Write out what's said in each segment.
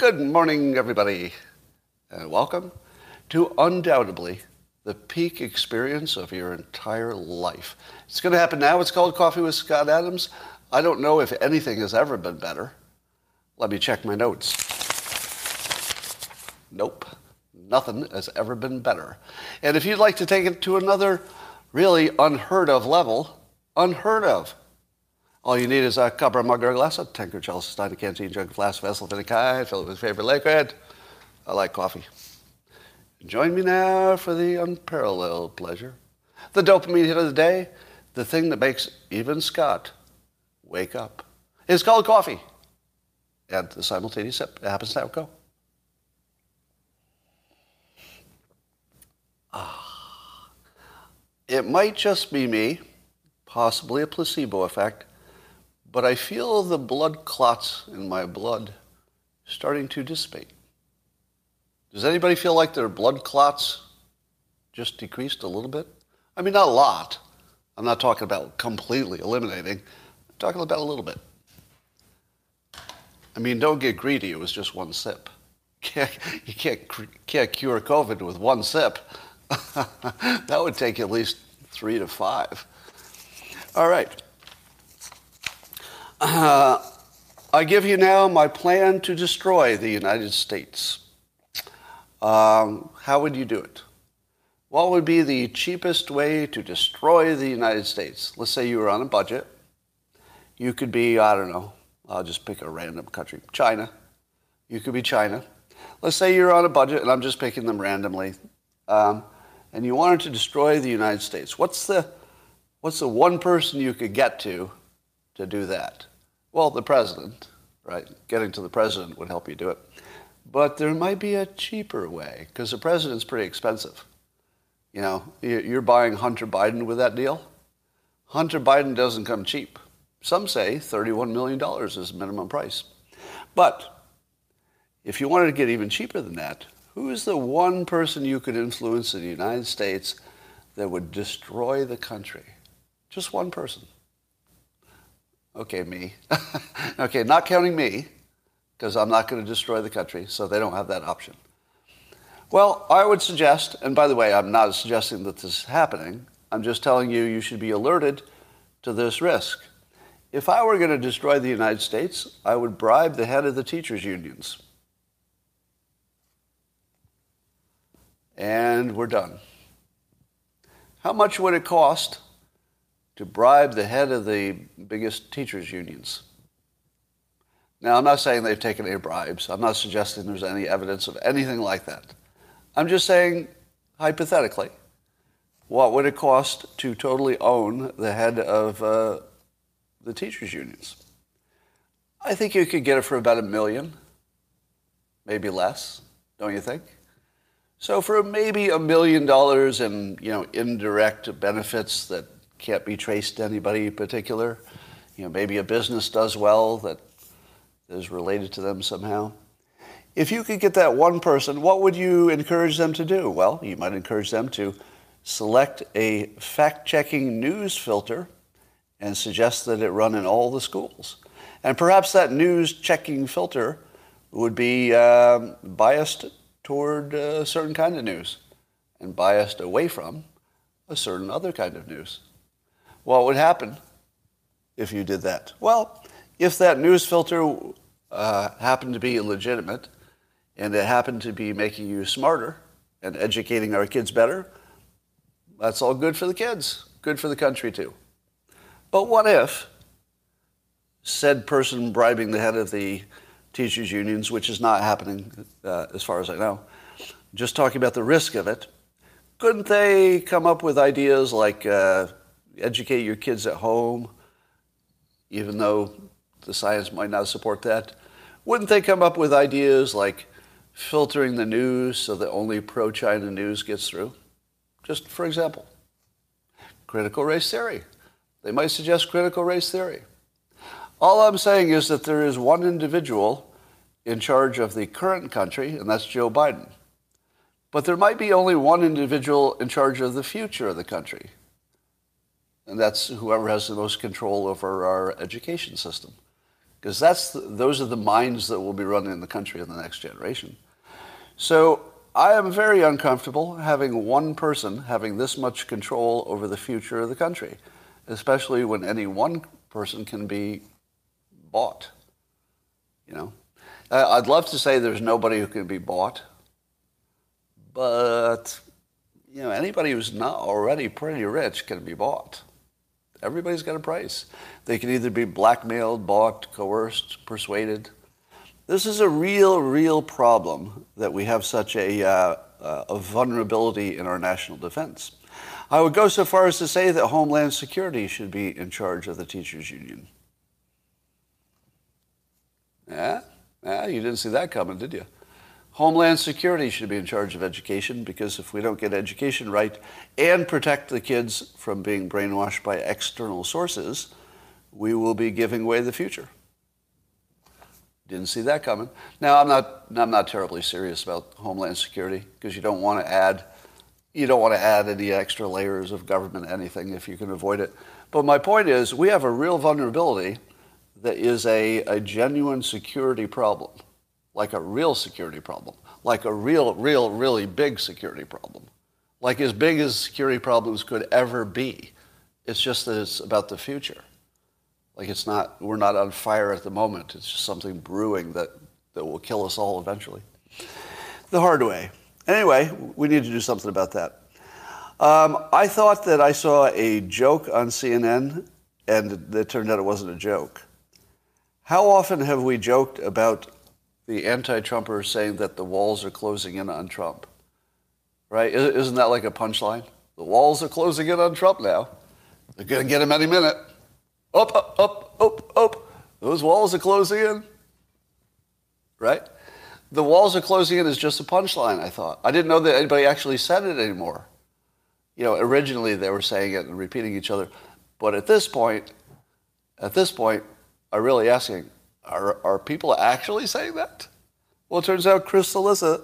Good morning, everybody, and welcome to undoubtedly the peak experience of your entire life. It's going to happen now. It's called Coffee with Scott Adams. I don't know if anything has ever been better. Let me check my notes. Nope, nothing has ever been better. And if you'd like to take it to another really unheard of level, unheard of, all you need is a copper mug or glass, a tankard, chalice, stein, a canteen, jug, flask, vessel of any kind, fill it with favorite liquid. I like coffee. Join me now for the unparalleled pleasure. The dopamine hit of the day, the thing that makes even Scott wake up. It's called coffee. And the simultaneous sip. It happens now. Go. Ah. It might just be me, possibly a placebo effect, but I feel the blood clots in my blood starting to dissipate. Does anybody feel like their blood clots just decreased a little bit? I mean, not a lot. I'm not talking about completely eliminating. I'm talking about a little bit. I mean, don't get greedy. It was just one sip. Can't, you can't, can't cure COVID with one sip. that would take at least three to five. All right. Uh, I give you now my plan to destroy the United States. Um, how would you do it? What would be the cheapest way to destroy the United States? Let's say you were on a budget. You could be, I don't know, I'll just pick a random country, China. You could be China. Let's say you're on a budget, and I'm just picking them randomly, um, and you wanted to destroy the United States. What's the, what's the one person you could get to to do that? Well, the president, right? Getting to the president would help you do it. But there might be a cheaper way because the president's pretty expensive. You know, you're buying Hunter Biden with that deal. Hunter Biden doesn't come cheap. Some say $31 million is the minimum price. But if you wanted to get even cheaper than that, who is the one person you could influence in the United States that would destroy the country? Just one person. Okay, me. okay, not counting me because I'm not going to destroy the country, so they don't have that option. Well, I would suggest, and by the way, I'm not suggesting that this is happening, I'm just telling you you should be alerted to this risk. If I were going to destroy the United States, I would bribe the head of the teachers' unions. And we're done. How much would it cost to bribe the head of the biggest teachers' unions? Now, I'm not saying they've taken any bribes. I'm not suggesting there's any evidence of anything like that. I'm just saying, hypothetically, what would it cost to totally own the head of uh, the teachers' unions? I think you could get it for about a million, maybe less, don't you think? So for maybe a million dollars in you know indirect benefits that can't be traced to anybody in particular, you know maybe a business does well that is related to them somehow. If you could get that one person, what would you encourage them to do? Well, you might encourage them to select a fact checking news filter and suggest that it run in all the schools. And perhaps that news checking filter would be um, biased toward a certain kind of news and biased away from a certain other kind of news. What would happen if you did that? Well, if that news filter uh, happened to be legitimate and it happened to be making you smarter and educating our kids better, that's all good for the kids, good for the country too. But what if said person bribing the head of the teachers' unions, which is not happening uh, as far as I know, just talking about the risk of it, couldn't they come up with ideas like uh, educate your kids at home, even though the science might not support that. Wouldn't they come up with ideas like filtering the news so that only pro China news gets through? Just for example, critical race theory. They might suggest critical race theory. All I'm saying is that there is one individual in charge of the current country, and that's Joe Biden. But there might be only one individual in charge of the future of the country, and that's whoever has the most control over our education system because that's the, those are the minds that will be running the country in the next generation. So I am very uncomfortable having one person having this much control over the future of the country, especially when any one person can be bought. You know, I'd love to say there's nobody who can be bought, but you know, anybody who's not already pretty rich can be bought. Everybody's got a price. They can either be blackmailed, bought, coerced, persuaded. This is a real, real problem that we have such a, uh, uh, a vulnerability in our national defense. I would go so far as to say that Homeland Security should be in charge of the teachers' union. Yeah, yeah, you didn't see that coming, did you? Homeland Security should be in charge of education because if we don't get education right and protect the kids from being brainwashed by external sources, we will be giving away the future. Didn't see that coming. Now I'm not I'm not terribly serious about Homeland Security because you don't want to add you don't want to add any extra layers of government anything if you can avoid it. But my point is we have a real vulnerability that is a, a genuine security problem like a real security problem, like a real, real, really big security problem, like as big as security problems could ever be. It's just that it's about the future. Like it's not, we're not on fire at the moment. It's just something brewing that, that will kill us all eventually. The hard way. Anyway, we need to do something about that. Um, I thought that I saw a joke on CNN, and it turned out it wasn't a joke. How often have we joked about the anti-Trumpers saying that the walls are closing in on Trump. Right? Isn't that like a punchline? The walls are closing in on Trump now. They're going to get him any minute. Up, up, up, up, up. Those walls are closing in. Right? The walls are closing in is just a punchline, I thought. I didn't know that anybody actually said it anymore. You know, originally they were saying it and repeating each other. But at this point, at this point, I'm really asking, are, are people actually saying that? Well, it turns out Chris Cillizza,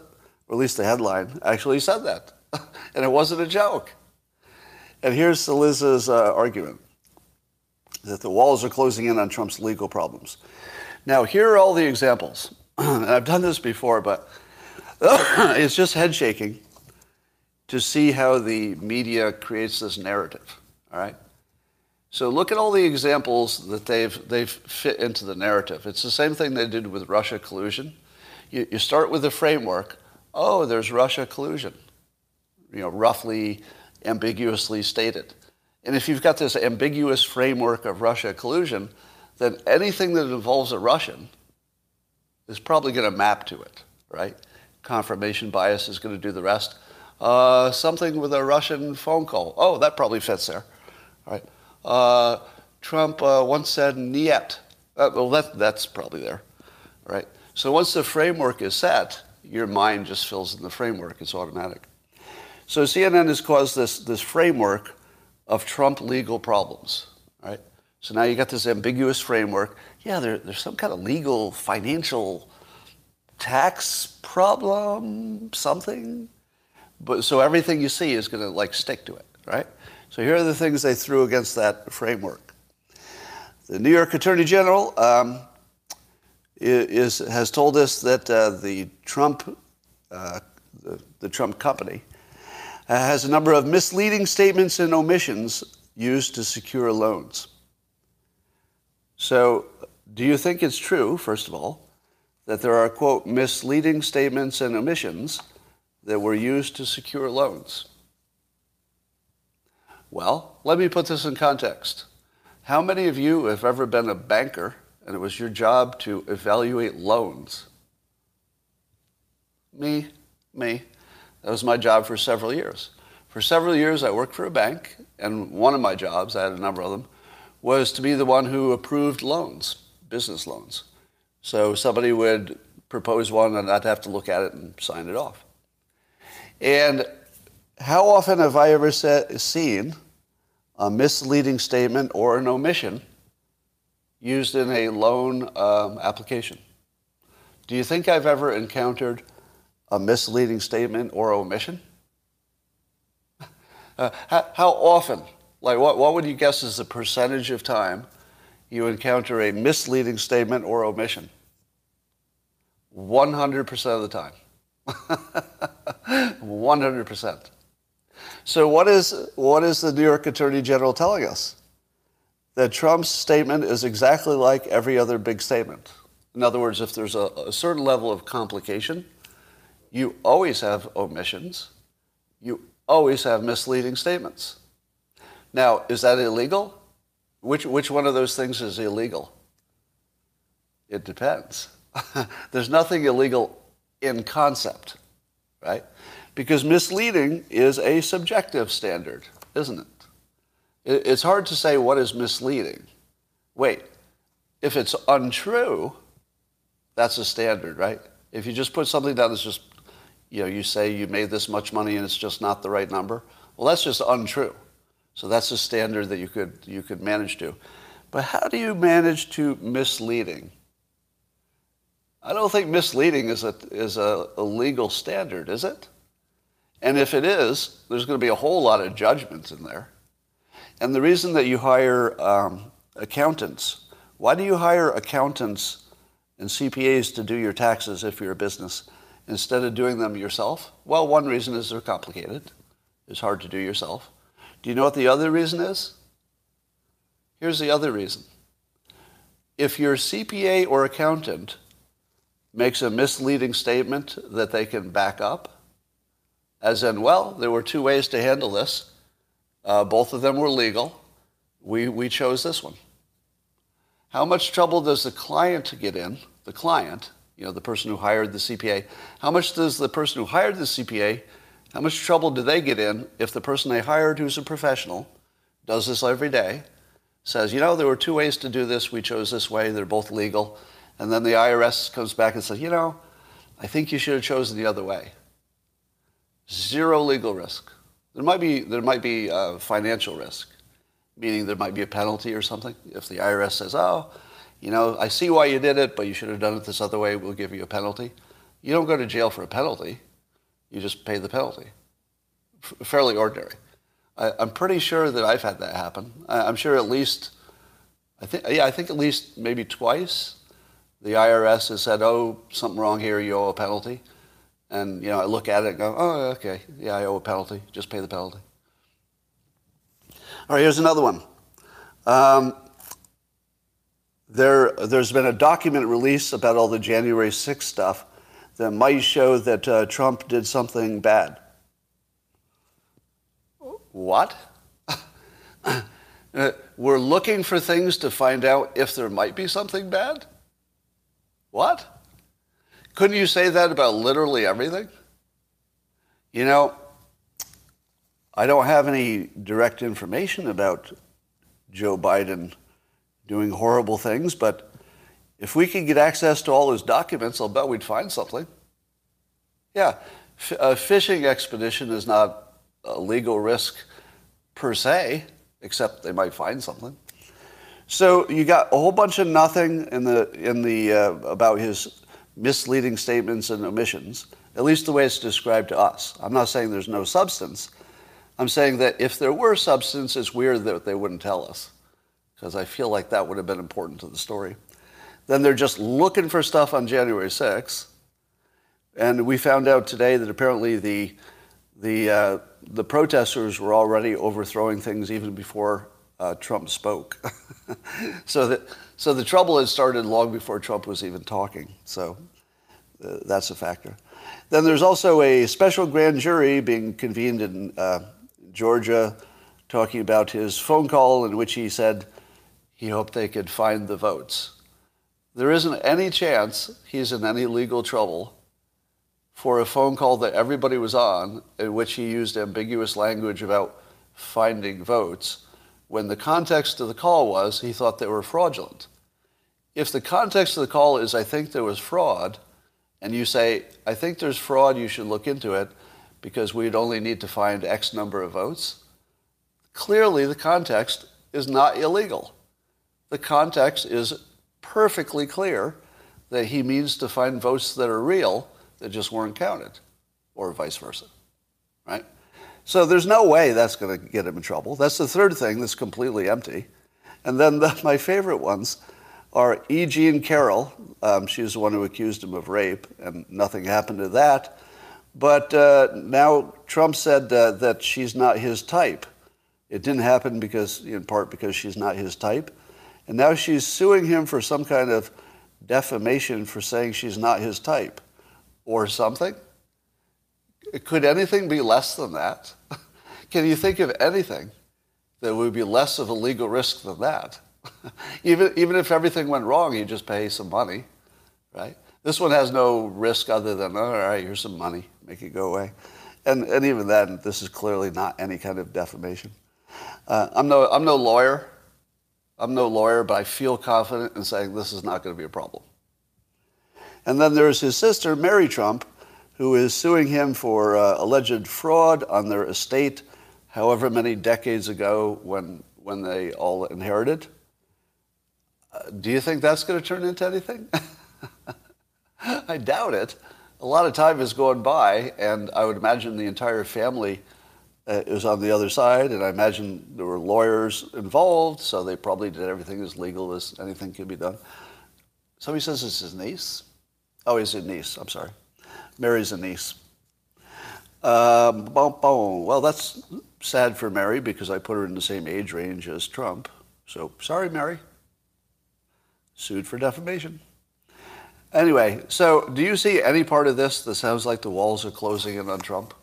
or at least the headline, actually said that. and it wasn't a joke. And here's Cillizza's uh, argument that the walls are closing in on Trump's legal problems. Now, here are all the examples. and I've done this before, but it's just head shaking to see how the media creates this narrative. All right? So look at all the examples that they've, they've fit into the narrative. It's the same thing they did with Russia collusion. You, you start with the framework. Oh, there's Russia collusion, you know, roughly ambiguously stated. And if you've got this ambiguous framework of Russia collusion, then anything that involves a Russian is probably going to map to it, right? Confirmation bias is going to do the rest. Uh, something with a Russian phone call. Oh, that probably fits there, right? Uh, Trump uh, once said "niet." Uh, well, that, that's probably there, right? So once the framework is set, your mind just fills in the framework. It's automatic. So CNN has caused this, this framework of Trump legal problems, right? So now you got this ambiguous framework. Yeah, there, there's some kind of legal, financial, tax problem, something. But so everything you see is going to like stick to it, right? So here are the things they threw against that framework. The New York Attorney General um, is, has told us that uh, the Trump, uh, the, the, Trump company, uh, has a number of misleading statements and omissions used to secure loans. So, do you think it's true, first of all, that there are, quote, misleading statements and omissions that were used to secure loans? Well, let me put this in context. How many of you have ever been a banker and it was your job to evaluate loans? Me, me. That was my job for several years. For several years, I worked for a bank, and one of my jobs, I had a number of them, was to be the one who approved loans, business loans. So somebody would propose one, and I'd have to look at it and sign it off. And how often have I ever seen a misleading statement or an omission used in a loan um, application? Do you think I've ever encountered a misleading statement or omission? Uh, how, how, often? Like, what, what would you guess is the percentage of time you encounter a misleading statement or omission. 100% of the time. 100%. So what is, what is the New York Attorney General telling us? That Trump's statement is exactly like every other big statement. In other words, if there's a, a certain level of complication, you always have omissions. You always have misleading statements. Now, is that illegal? Which, which one of those things is illegal? It depends. There's nothing illegal in concept, right? Because misleading is a subjective standard, isn't it? It's hard to say what is misleading. Wait, if it's untrue, that's a standard, right? If you just put something down that's just, you know, you say you made this much money and it's just not the right number, well, that's just untrue. So that's a standard that you could, you could manage to. But how do you manage to misleading? I don't think misleading is a, is a, a legal standard, is it? And if it is, there's going to be a whole lot of judgments in there. And the reason that you hire um, accountants, why do you hire accountants and CPAs to do your taxes if you're a business instead of doing them yourself? Well, one reason is they're complicated. It's hard to do yourself. Do you know what the other reason is? Here's the other reason. If your CPA or accountant makes a misleading statement that they can back up, as in, well, there were two ways to handle this. Uh, both of them were legal. We, we chose this one. How much trouble does the client get in? The client, you know, the person who hired the CPA. How much does the person who hired the CPA, how much trouble do they get in if the person they hired who's a professional does this every day, says, you know, there were two ways to do this. We chose this way. They're both legal. And then the IRS comes back and says, you know, I think you should have chosen the other way. Zero legal risk. There might be, there might be uh, financial risk, meaning there might be a penalty or something. If the IRS says, oh, you know, I see why you did it, but you should have done it this other way, we'll give you a penalty. You don't go to jail for a penalty. You just pay the penalty. F- fairly ordinary. I, am pretty sure that I've had that happen. I, I'm sure at least, I think, yeah, I think at least maybe twice the IRS has said, oh, something wrong here, you owe a penalty. And, you know, I look at it and go, oh, okay, yeah, I owe a penalty. Just pay the penalty. All right, here's another one. Um, there, there's been a document release about all the January 6th stuff that might show that uh, Trump did something bad. What? We're looking for things to find out if there might be something bad? What? Couldn't you say that about literally everything? You know, I don't have any direct information about Joe Biden doing horrible things, but if we could get access to all his documents, I'll bet we'd find something. Yeah, a fishing expedition is not a legal risk per se, except they might find something. So you got a whole bunch of nothing in the in the uh, about his misleading statements and omissions. At least the way it's described to us. I'm not saying there's no substance. I'm saying that if there were substance, it's weird that they wouldn't tell us, because I feel like that would have been important to the story. Then they're just looking for stuff on January 6th, and we found out today that apparently the the uh, the protesters were already overthrowing things even before uh, Trump spoke. so, that, so the trouble had started long before Trump was even talking. So uh, that's a factor. Then there's also a special grand jury being convened in uh, Georgia talking about his phone call in which he said he hoped they could find the votes. There isn't any chance he's in any legal trouble for a phone call that everybody was on in which he used ambiguous language about finding votes when the context of the call was he thought they were fraudulent. If the context of the call is, I think there was fraud, and you say, I think there's fraud, you should look into it because we'd only need to find X number of votes, clearly the context is not illegal. The context is perfectly clear that he means to find votes that are real that just weren't counted, or vice versa, right? So there's no way that's going to get him in trouble. That's the third thing that's completely empty. And then the, my favorite ones are E. Jean Carroll. Um, she was the one who accused him of rape, and nothing happened to that. But uh, now Trump said uh, that she's not his type. It didn't happen because, in part, because she's not his type. And now she's suing him for some kind of defamation for saying she's not his type or something. Could anything be less than that? Can you think of anything that would be less of a legal risk than that? even, even if everything went wrong, you just pay some money, right? This one has no risk other than, all right, here's some money, make it go away. And, and even then, this is clearly not any kind of defamation. Uh, I'm, no, I'm no lawyer. I'm no lawyer, but I feel confident in saying this is not going to be a problem. And then there's his sister, Mary Trump, who is suing him for uh, alleged fraud on their estate however many decades ago when, when they all inherited. Uh, do you think that's going to turn into anything? I doubt it. A lot of time has gone by, and I would imagine the entire family uh, is on the other side, and I imagine there were lawyers involved, so they probably did everything as legal as anything could be done. Somebody says it's his niece. Oh, he's a niece. I'm sorry. Mary's a niece. Um. Well, that's sad for Mary because I put her in the same age range as Trump. So sorry, Mary. Sued for defamation. Anyway, so do you see any part of this that sounds like the walls are closing in on Trump?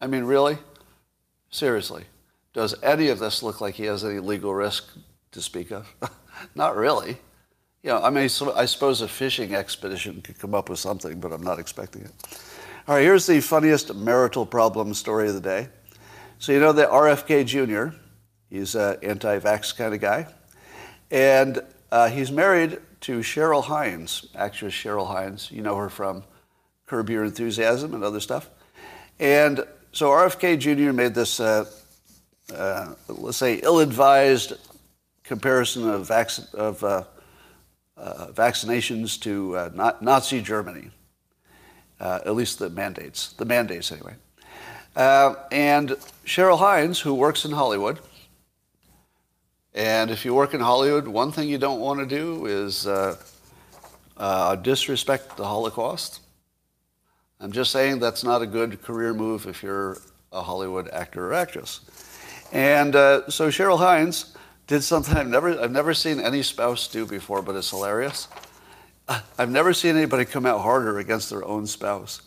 I mean, really? Seriously. Does any of this look like he has any legal risk to speak of? Not really. Know, I mean, I suppose a fishing expedition could come up with something, but I'm not expecting it. All right, here's the funniest marital problem story of the day. So you know that RFK Jr., he's an anti-vax kind of guy, and uh, he's married to Cheryl Hines, actress Cheryl Hines. You know her from Curb Your Enthusiasm and other stuff. And so RFK Jr. made this, uh, uh, let's say, ill-advised comparison of, of uh, vaccinations to uh, Nazi Germany uh, at least the mandates, the mandates anyway. Uh, and Cheryl Hines, who works in Hollywood, and if you work in Hollywood, one thing you don't want to do is uh, uh, disrespect the Holocaust. I'm just saying that's not a good career move if you're a Hollywood actor or actress. And uh, so Cheryl Hines did something I've never, I've never seen any spouse do before, but it's hilarious. I've never seen anybody come out harder against their own spouse.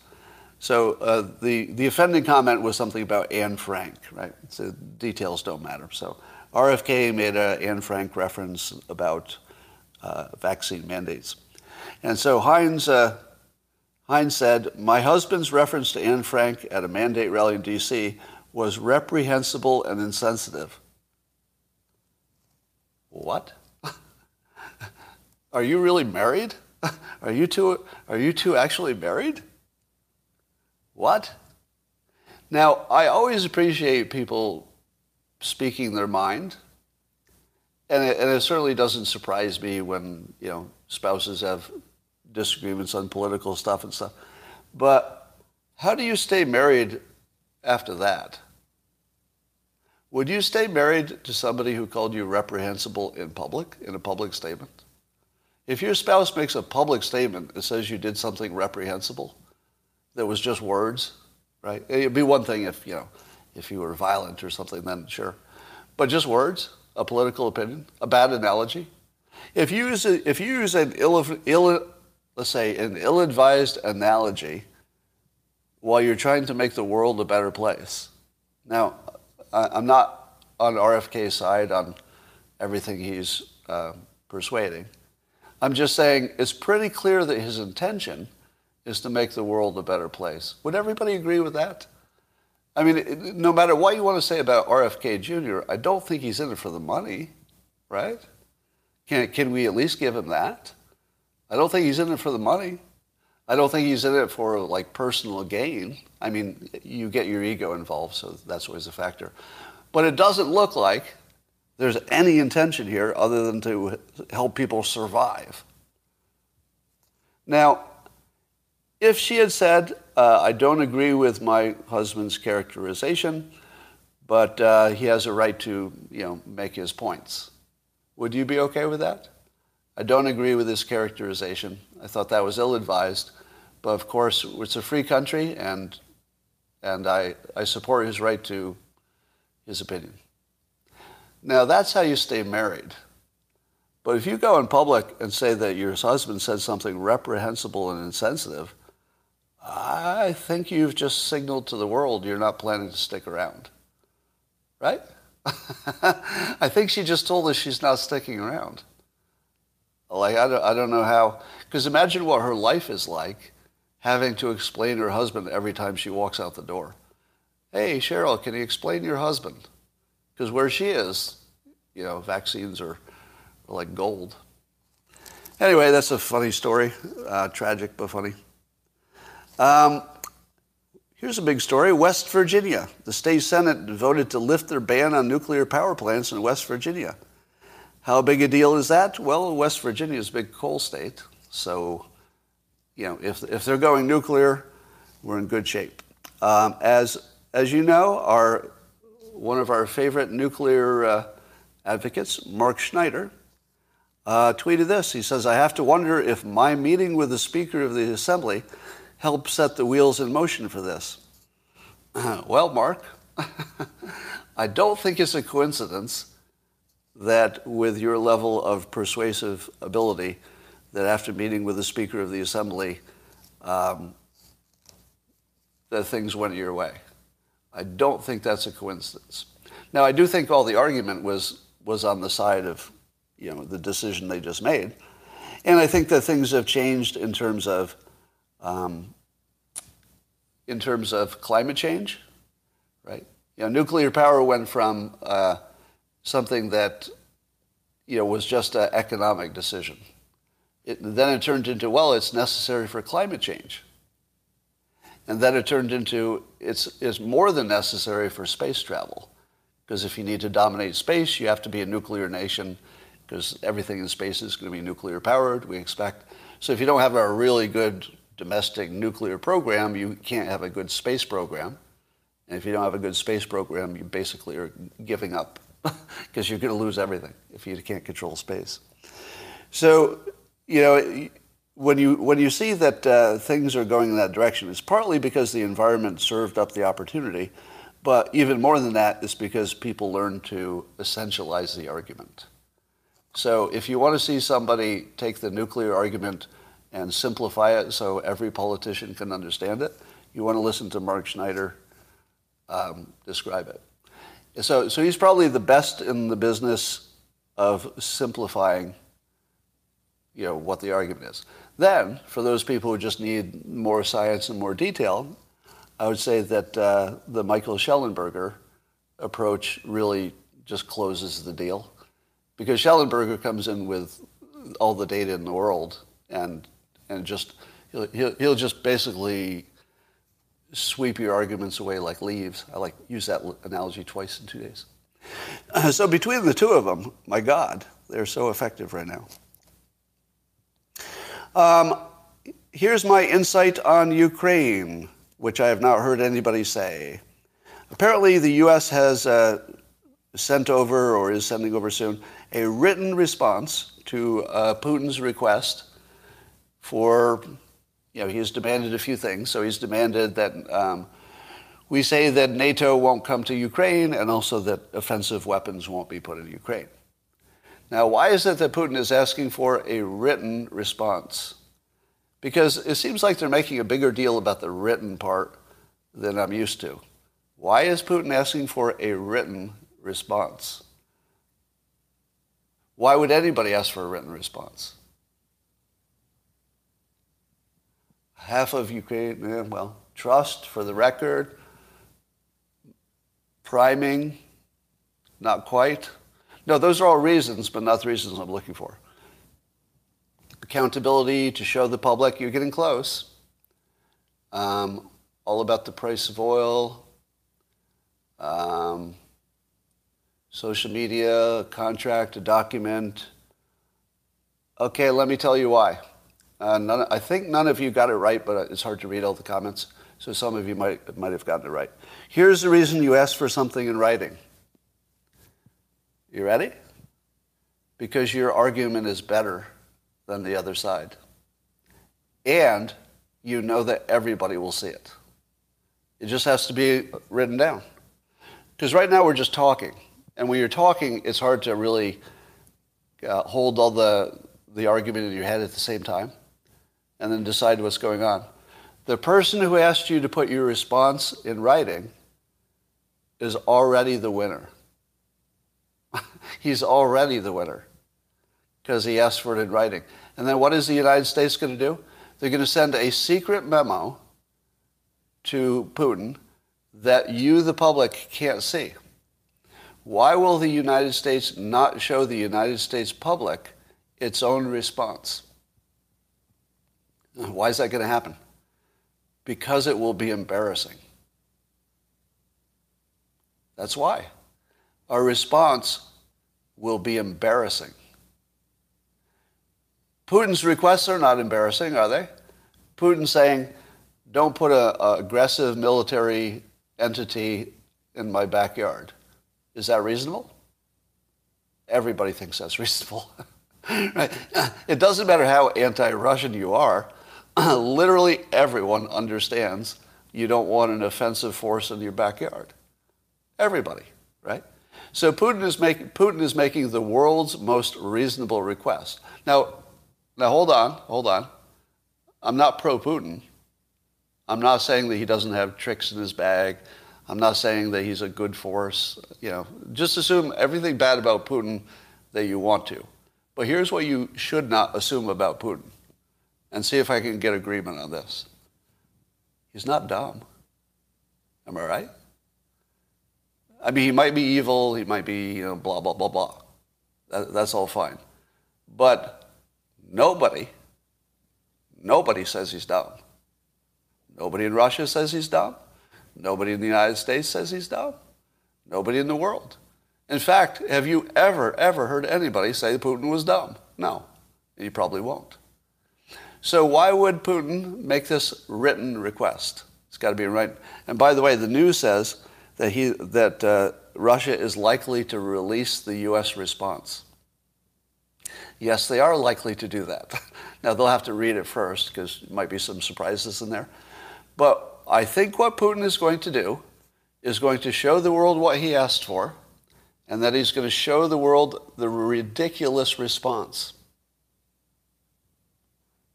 So uh, the, the offending comment was something about Anne Frank, right? So details don't matter. So RFK made an Anne Frank reference about uh, vaccine mandates. And so Hines, uh, Hines said, My husband's reference to Anne Frank at a mandate rally in D.C. was reprehensible and insensitive. What? Are you really married? are you two are you two actually married? What? Now, I always appreciate people speaking their mind. And it, and it certainly doesn't surprise me when, you know, spouses have disagreements on political stuff and stuff. But how do you stay married after that? Would you stay married to somebody who called you reprehensible in public, in a public statement? If your spouse makes a public statement that says you did something reprehensible, that was just words, right? It'd be one thing if, you know, if you were violent or something, then sure. But just words, a political opinion, a bad analogy. If you use, a, if you use an ill, ill, let's say, an ill-advised analogy while you're trying to make the world a better place. Now, I'm not on RFK's side on everything he's uh, persuading. I'm just saying it's pretty clear that his intention is to make the world a better place. Would everybody agree with that? I mean, no matter what you want to say about RFK Jr., I don't think he's in it for the money, right? Can, can we at least give him that? I don't think he's in it for the money. I don't think he's in it for like personal gain. I mean, you get your ego involved, so that's always a factor. But it doesn't look like there's any intention here other than to help people survive. Now, if she had said, uh, I don't agree with my husband's characterization, but uh, he has a right to, you know, make his points. Would you be okay with that? I don't agree with his characterization. I thought that was ill-advised. But of course, it's a free country, and, and I, I support his right to his opinion. Now, that's how you stay married. But if you go in public and say that your husband said something reprehensible and insensitive, I think you've just signaled to the world you're not planning to stick around. Right? I think she just told us she's not sticking around. Like, I don't, I don't know how, because imagine what her life is like having to explain her husband every time she walks out the door. Hey, Cheryl, can you explain your husband? Because where she is, you know, vaccines are, are like gold. Anyway, that's a funny story. Uh, tragic, but funny. Um, here's a big story. West Virginia. The state Senate voted to lift their ban on nuclear power plants in West Virginia. How big a deal is that? Well, West Virginia is a big coal state. So, you know, if, if they're going nuclear, we're in good shape. Um, as, as you know, our, one of our favorite nuclear uh, advocates, Mark Schneider, uh, tweeted this. He says, I have to wonder if my meeting with the Speaker of the Assembly helped set the wheels in motion for this. well, Mark, I don't think it's a coincidence that with your level of persuasive ability, that after meeting with the Speaker of the Assembly, um, that things went your way. I don't think that's a coincidence. Now, I do think all the argument was, was on the side of you know, the decision they just made. And I think that things have changed in terms of, um, in terms of climate change, right? You know, nuclear power went from uh, something that you know, was just an economic decision. It, then it turned into, well, it's necessary for climate change. And then it turned into, it's, it's more than necessary for space travel. Because if you need to dominate space, you have to be a nuclear nation, because everything in space is going to be nuclear powered, we expect. So if you don't have a really good domestic nuclear program, you can't have a good space program. And if you don't have a good space program, you basically are giving up because you're going to lose everything if you can't control space. So, you know, when you when you see that uh, things are going in that direction, it's partly because the environment served up the opportunity, but even more than that, it's because people learn to essentialize the argument. So, if you want to see somebody take the nuclear argument and simplify it so every politician can understand it, you want to listen to Mark Schneider um, describe it. So, so he's probably the best in the business of simplifying, you know, what the argument is. Then, for those people who just need more science and more detail, I would say that uh, the Michael Shellenberger approach really just closes the deal, because Shellenberger comes in with all the data in the world and and just he'll, he'll, he'll just basically sweep your arguments away like leaves. I like use that analogy twice in two days. Uh, so between the two of them, my God, they're so effective right now. Um, here's my insight on Ukraine, which I have not heard anybody say. Apparently, the U.S. has uh, sent over, or is sending over soon, a written response to uh, Putin's request for you know, he has demanded a few things. So he's demanded that um, we say that NATO won't come to Ukraine and also that offensive weapons won't be put in Ukraine. Now, why is it that Putin is asking for a written response? Because it seems like they're making a bigger deal about the written part than I'm used to. Why is Putin asking for a written response? Why would anybody ask for a written response? half of Ukraine, eh, well, trust for the record, priming, not quite. No, those are all reasons, but not the reasons I'm looking for. Accountability to show the public you're getting close. Um, all about the price of oil. Um, social media, a contract, a document. Okay, let me tell you why. Uh, none, I think none of you got it right, but it's hard to read all the comments. So some of you might, might have gotten it right. Here's the reason you ask for something in writing. You ready? because your argument is better than the other side. And you know that everybody will see it. It just has to be written down. Because right now we're just talking. And when you're talking, it's hard to really uh, hold all the, the argument in your head at the same time and then decide what's going on. The person who asked you to put your response in writing is already the winner. He's already the winner because he asked for it in writing. And then what is the United States going to do? They're going to send a secret memo to Putin that you, the public, can't see. Why will the United States not show the United States public its own response? Why is that going to happen? Because it will be embarrassing. That's why. Our response will be embarrassing. Putin's requests are not embarrassing, are they? Putin saying, don't put an aggressive military entity in my backyard. Is that reasonable? Everybody thinks that's reasonable. right? It doesn't matter how anti-Russian you are. Literally everyone understands you don't want an offensive force in your backyard. Everybody, right? So Putin is, make, Putin is making the world's most reasonable request. Now, now hold on, hold on. I'm not pro-Putin. I'm not saying that he doesn't have tricks in his bag. I'm not saying that he's a good force. You know, just assume everything bad about Putin that you want to. But here's what you should not assume about Putin, and see if I can get agreement on this. He's not dumb. Am I right? I mean, he might be evil. He might be, you know, blah blah blah blah. That, that's all fine. But nobody, nobody says he's dumb. Nobody in Russia says he's dumb. Nobody in the United States says he's dumb. Nobody in the world. In fact, have you ever, ever heard anybody say Putin was dumb? No. You probably won't. So why would Putin make this written request? It's got to be right. And by the way, the news says that, he, that uh, Russia is likely to release the U.S. response. Yes, they are likely to do that. now, they'll have to read it first because there might be some surprises in there. But I think what Putin is going to do is going to show the world what he asked for, and that he's going to show the world the ridiculous response.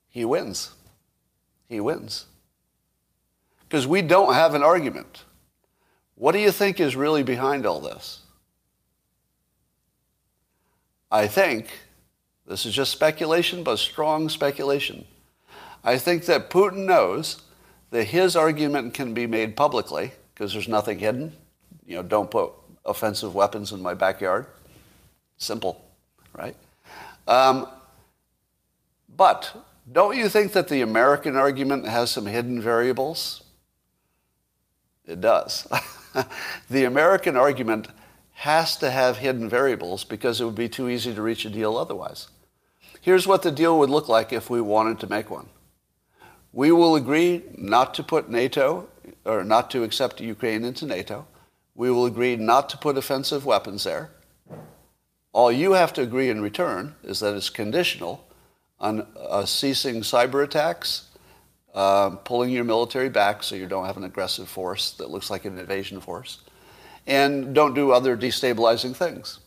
He wins. He wins. Because we don't have an argument. What do you think is really behind all this? I think, this is just speculation, but strong speculation. I think that Putin knows that his argument can be made publicly because there's nothing hidden. You know, don't put offensive weapons in my backyard. Simple, right? Um, but don't you think that the American argument has some hidden variables? It does. the American argument has to have hidden variables because it would be too easy to reach a deal otherwise. Here's what the deal would look like if we wanted to make one. We will agree not to put NATO or not to accept Ukraine into NATO. We will agree not to put offensive weapons there. All you have to agree in return is that it's conditional on uh, ceasing cyber attacks, uh, pulling your military back so you don't have an aggressive force that looks like an invasion force, and don't do other destabilizing things.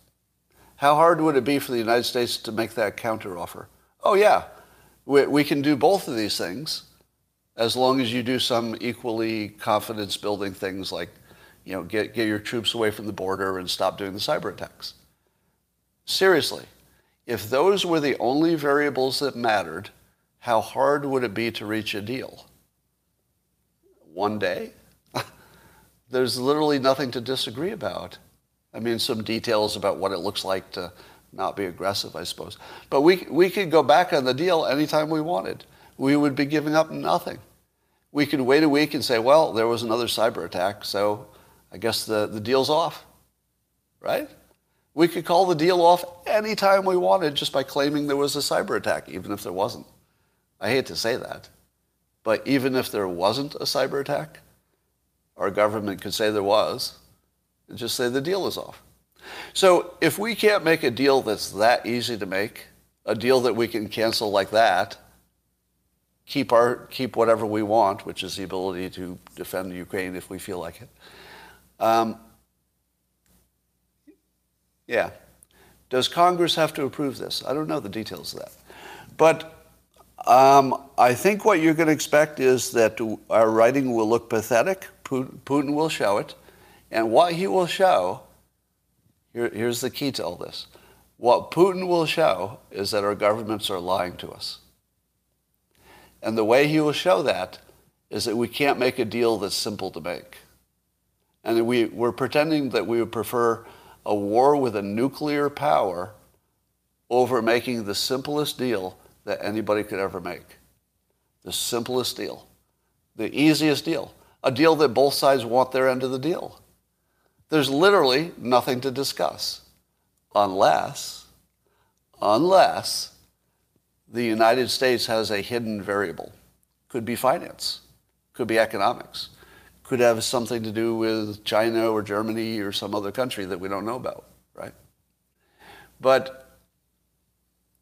How hard would it be for the United States to make that counteroffer? Oh, yeah, we, we can do both of these things as long as you do some equally confidence building things like, you know, get, get your troops away from the border and stop doing the cyber attacks. Seriously, if those were the only variables that mattered, how hard would it be to reach a deal? One day? There's literally nothing to disagree about. I mean, some details about what it looks like to not be aggressive, I suppose. But we, we could go back on the deal anytime we wanted. We would be giving up nothing we could wait a week and say, well, there was another cyber attack, so I guess the, the deal's off, right? We could call the deal off anytime we wanted just by claiming there was a cyber attack, even if there wasn't. I hate to say that, but even if there wasn't a cyber attack, our government could say there was and just say the deal is off. So if we can't make a deal that's that easy to make, a deal that we can cancel like that, keep our keep whatever we want, which is the ability to defend Ukraine if we feel like it. Um, yeah. Does Congress have to approve this? I don't know the details of that. But um, I think what you're going to expect is that our writing will look pathetic. Putin will show it. And what he will show, here, here's the key to all this. What Putin will show is that our governments are lying to us. And the way he will show that is that we can't make a deal that's simple to make. And we, we're pretending that we would prefer a war with a nuclear power over making the simplest deal that anybody could ever make. The simplest deal. The easiest deal. A deal that both sides want their end of the deal. There's literally nothing to discuss unless, unless the United States has a hidden variable. Could be finance, could be economics, could have something to do with China or Germany or some other country that we don't know about, right? But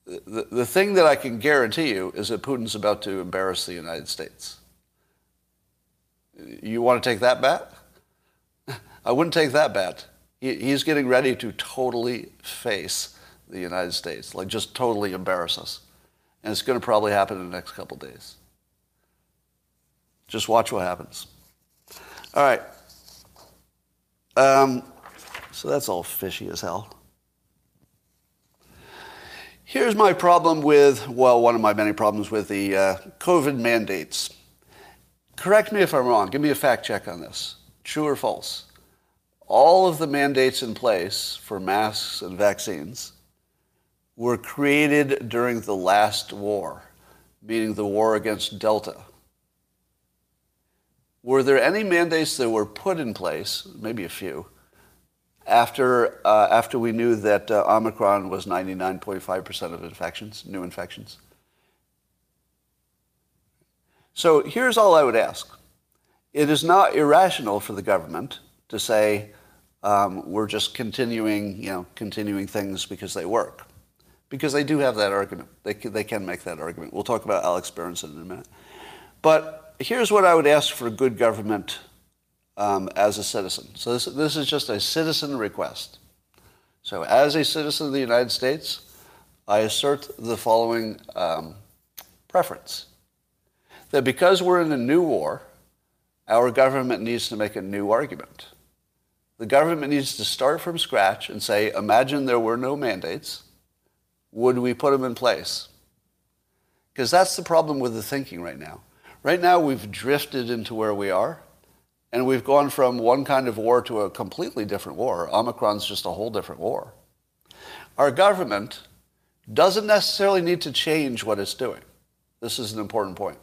the, the thing that I can guarantee you is that Putin's about to embarrass the United States. You want to take that bet? I wouldn't take that bet. He, he's getting ready to totally face the United States, like just totally embarrass us. And it's going to probably happen in the next couple days. Just watch what happens. All right. Um, so that's all fishy as hell. Here's my problem with, well, one of my many problems with the uh, COVID mandates. Correct me if I'm wrong. Give me a fact check on this. True or false? All of the mandates in place for masks and vaccines were created during the last war, meaning the war against Delta. Were there any mandates that were put in place, maybe a few, after, uh, after we knew that uh, Omicron was 99.5% of infections, new infections? So here's all I would ask. It is not irrational for the government to say um, we're just continuing, you know, continuing things because they work. Because they do have that argument. They they can make that argument. We'll talk about Alex Berenson in a minute. But here's what I would ask for a good government um, as a citizen. So this, this is just a citizen request. So as a citizen of the United States, I assert the following um, preference. That because we're in a new war, our government needs to make a new argument. The government needs to start from scratch and say, imagine there were no mandates. Would we put them in place? Because that's the problem with the thinking right now. Right now, we've drifted into where we are, and we've gone from one kind of war to a completely different war. Omicron's just a whole different war. Our government doesn't necessarily need to change what it's doing. This is an important point.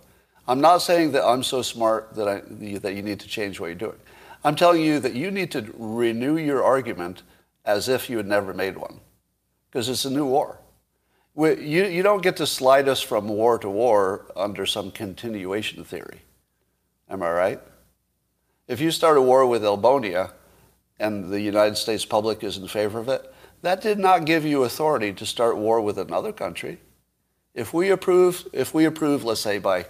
I'm not saying that I'm so smart that, I, that you need to change what you're doing. I'm telling you that you need to renew your argument as if you had never made one, because it's a new war you, you don't get to slide us from war to war under some continuation theory. Am I right? If you start a war with Albonia and the United States public is in favor of it, that did not give you authority to start war with another country. If we approve, if we approve, let's say by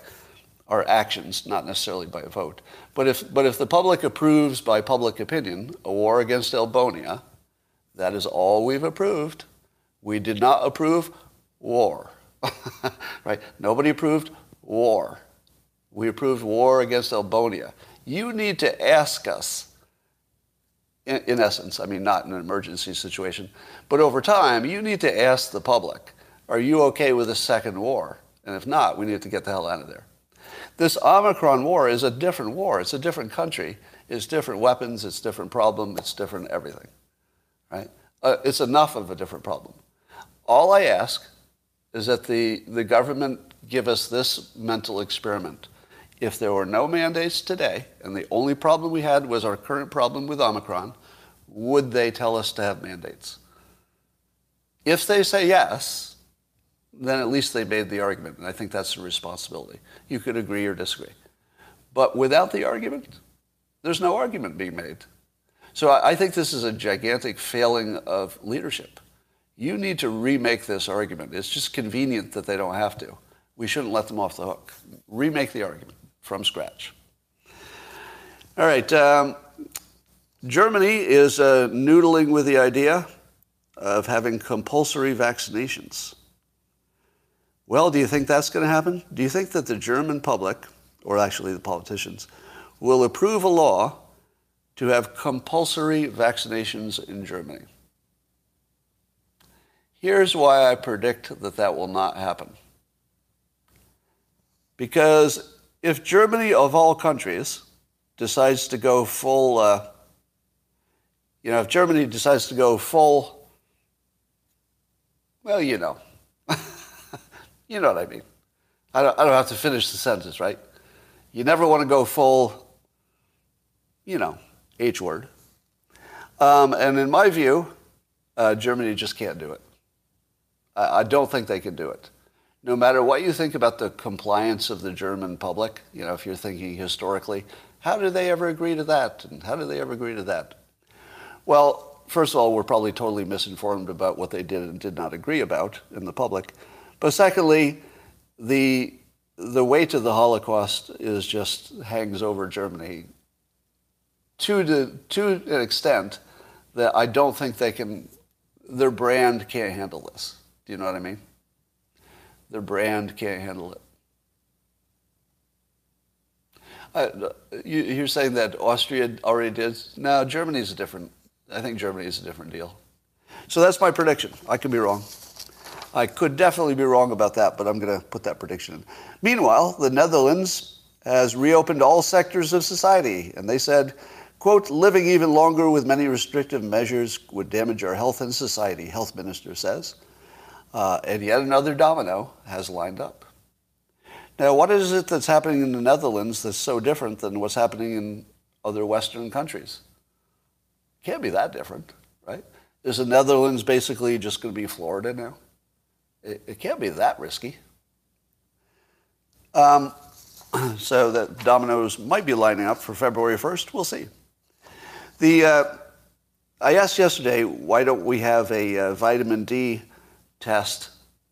our actions, not necessarily by a vote, but if, but if the public approves by public opinion a war against Albonia, that is all we've approved. We did not approve war. right? Nobody approved war. We approved war against Albonia. You need to ask us, in, in, essence, I mean, not in an emergency situation, but over time, you need to ask the public, are you okay with a second war? And if not, we need to get the hell out of there. This Omicron war is a different war. It's a different country. It's different weapons. It's different problem. It's different everything. Right? Uh, it's enough of a different problem. All I ask is that the, the government give us this mental experiment. If there were no mandates today, and the only problem we had was our current problem with Omicron, would they tell us to have mandates? If they say yes, then at least they made the argument, and I think that's a responsibility. You could agree or disagree. But without the argument, there's no argument being made. So I think this is a gigantic failing of leadership. You need to remake this argument. It's just convenient that they don't have to. We shouldn't let them off the hook. Remake the argument from scratch. All right. Um, Germany is uh, noodling with the idea of having compulsory vaccinations. Well, do you think that's going to happen? Do you think that the German public, or actually the politicians, will approve a law to have compulsory vaccinations in Germany? Here's why I predict that that will not happen. Because if Germany, of all countries, decides to go full, uh, you know, if Germany decides to go full, well, you know, you know what I mean. I don't, I don't have to finish the sentence, right? You never want to go full, you know, H word. Um, and in my view, uh, Germany just can't do it. I, I don't think they can do it. No matter what you think about the compliance of the German public, you know, if you're thinking historically, how did they ever agree to that? And how did they ever agree to that? Well, first of all, we're probably totally misinformed about what they did and did not agree about in the public. But secondly, the, the weight of the Holocaust is just hangs over Germany to, the, to an extent that I don't think they can, their brand can't handle this. Do you know what I mean? Their brand can't handle it. Uh, you, you're saying that Austria already did? No, Germany's a different. I think Germany is a different deal. So that's my prediction. I could be wrong. I could definitely be wrong about that, but I'm going to put that prediction in. Meanwhile, the Netherlands has reopened all sectors of society, and they said, quote, living even longer with many restrictive measures would damage our health and society, health minister says. Uh, and yet another domino has lined up. Now, what is it that's happening in the Netherlands that's so different than what's happening in other Western countries? Can't be that different, right? Is the Netherlands basically just going to be Florida now? It, it can't be that risky. Um, so that dominoes might be lining up for February 1st. We'll see. The, uh, I asked yesterday, why don't we have a uh, vitamin D test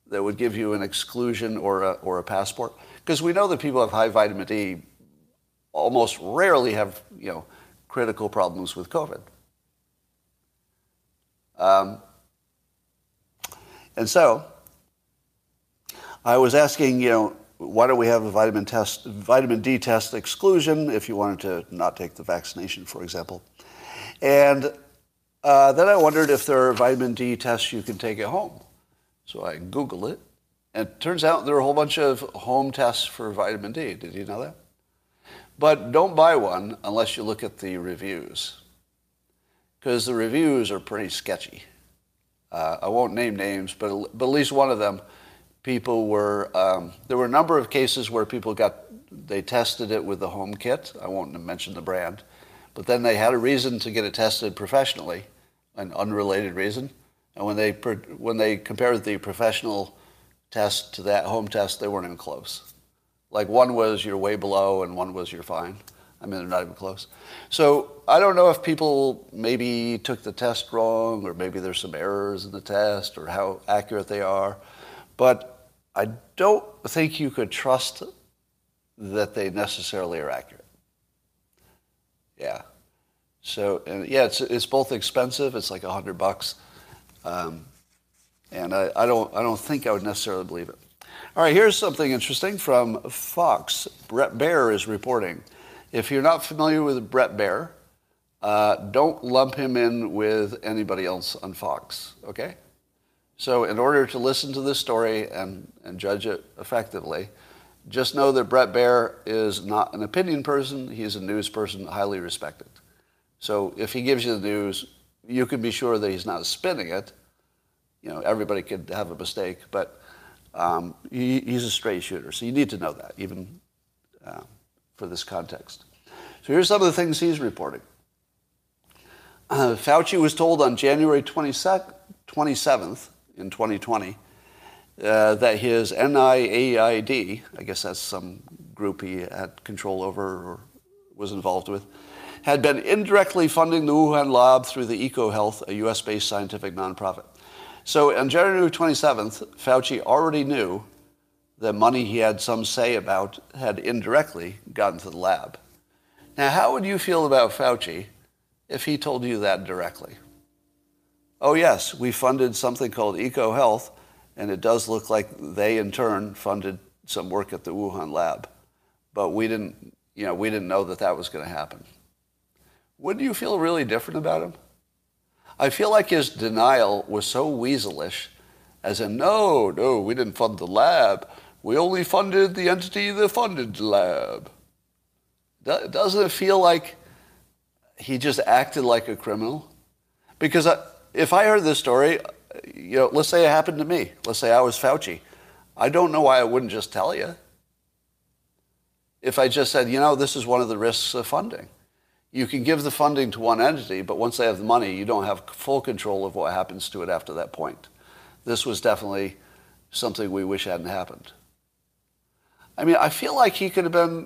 that would give you an exclusion or a, or a passport? Because we know that people have high vitamin D almost rarely have, you know, critical problems with COVID. Um, and so I was asking, you know, why don't we have a vitamin test, vitamin D test exclusion if you wanted to not take the vaccination, for example? And uh, then I wondered if there are vitamin D tests you can take at home. So I Googled it, and it turns out there are a whole bunch of home tests for vitamin D. Did you know that? But don't buy one unless you look at the reviews, because the reviews are pretty sketchy. Uh, I won't name names, but, but at least one of them, people were, um, there were a number of cases where people got, they tested it with the home kit. I won't mention the brand. But then they had a reason to get it tested professionally, an unrelated reason. And when they, when they compared the professional test to that home test, they weren't even close. Like one was you're way below and one was you're fine. I mean, they're not even close. So I don't know if people maybe took the test wrong or maybe there's some errors in the test or how accurate they are. But I don't think you could trust that they necessarily are accurate. Yeah. So, and yeah, it's, it's both expensive. It's like a hundred bucks. Um, and I, I, don't, I don't think I would necessarily believe it. All right, here's something interesting from Fox. Bret Baier is reporting. If you're not familiar with Bret Baier, uh, don't lump him in with anybody else on Fox, okay? So, in order to listen to this story and, and judge it effectively, just know that Bret Baier is not an opinion person, he's a news person highly respected. So, if he gives you the news, you can be sure that he's not spinning it you know, everybody could have a mistake, but um, he, he's a straight shooter. So you need to know that, even uh, for this context. So here's some of the things he's reporting. Uh, Fauci was told on January 27th in 2020 uh, that his NIAID, I guess that's some group he had control over or was involved with, had been indirectly funding the Wuhan lab through the EcoHealth, a US-based scientific nonprofit. So on January 27th, Fauci already knew that money he had some say about had indirectly gotten to the lab. Now, how would you feel about Fauci if he told you that directly? Oh, yes, we funded something called EcoHealth, and it does look like they in turn funded some work at the Wuhan lab. But we didn't, you know, we didn't know that that was going to happen. Wouldn't you feel really different about him? I feel like his denial was so weaselish, as in, no, no, we didn't fund the lab. We only funded the entity that funded the lab. Doesn't it feel like he just acted like a criminal? Because if I heard this story, you know, let's say it happened to me. Let's say I was Fauci. I don't know why I wouldn't just tell you. If I just said, you know, this is one of the risks of funding. You can give the funding to one entity, but once they have the money, you don't have full control of what happens to it after that point. This was definitely something we wish hadn't happened. I mean, I feel like he could have been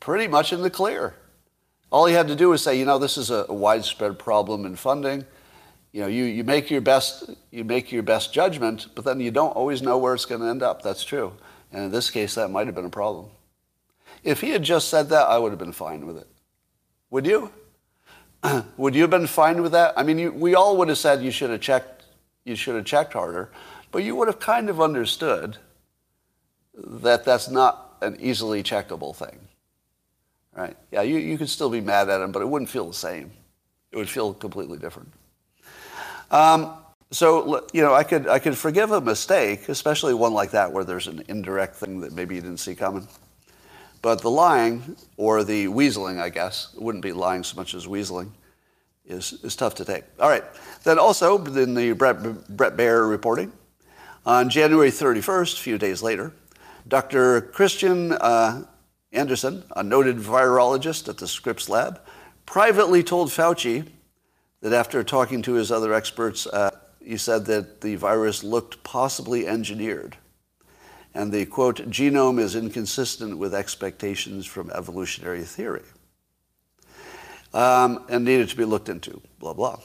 pretty much in the clear. All he had to do was say, you know, this is a, widespread problem in funding. You know, you, you make your best you make your best judgment, but then you don't always know where it's going to end up. That's true. And in this case, that might have been a problem. If he had just said that, I would have been fine with it. Would you? would you have been fine with that? I mean, you, we all would have said you should have checked you should have checked harder, but you would have kind of understood that that's not an easily checkable thing. Right? Yeah, you, you could still be mad at him, but it wouldn't feel the same. It would feel completely different. Um, so, you know, I could, I could forgive a mistake, especially one like that where there's an indirect thing that maybe you didn't see coming. But the lying, or the weaseling, I guess, it wouldn't be lying so much as weaseling, is, is tough to take. All right. Then also, in the Brett, Bret Baier reporting, on January 31st, a few days later, Dr. Kristian uh, Andersen, a noted virologist at the Scripps Lab, privately told Fauci that after talking to his other experts, uh, he said that the virus looked possibly engineered. And the quote, genome is inconsistent with expectations from evolutionary theory um, and needed to be looked into, blah, blah.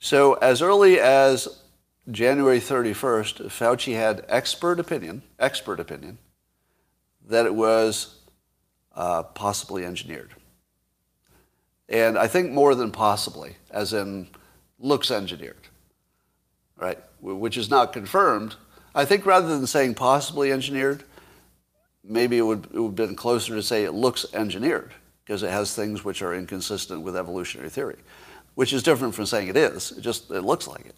So, as early as January 31st, Fauci had expert opinion, expert opinion, that it was uh, possibly engineered. And I think more than possibly, as in looks engineered, right? Which is not confirmed. I think rather than saying possibly engineered, maybe it would, it would have been closer to say it looks engineered because it has things which are inconsistent with evolutionary theory, which is different from saying it is. It just it looks like it.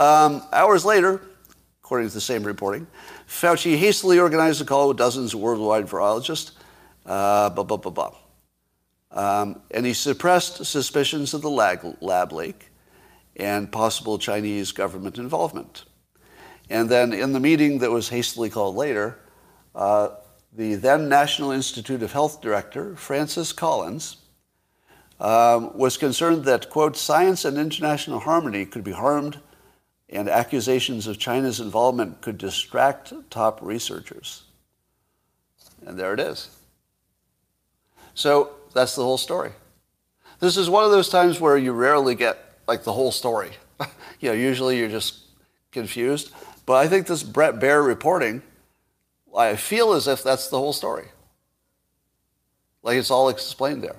Um, hours later, according to the same reporting, Fauci hastily organized a call with dozens of worldwide virologists. Uh, blah, blah, blah, blah. Um, and he suppressed suspicions of the lab, lab leak and possible Chinese government involvement. And then in the meeting that was hastily called later, uh, the then National Institute of Health director, Francis Collins, um, was concerned that, quote, science and international harmony could be harmed and accusations of China's involvement could distract top researchers. And there it is. So that's the whole story. This is one of those times where you rarely get like the whole story. you know, usually you're just confused. But I think this Bret Baier reporting, I feel as if that's the whole story. Like it's all explained there.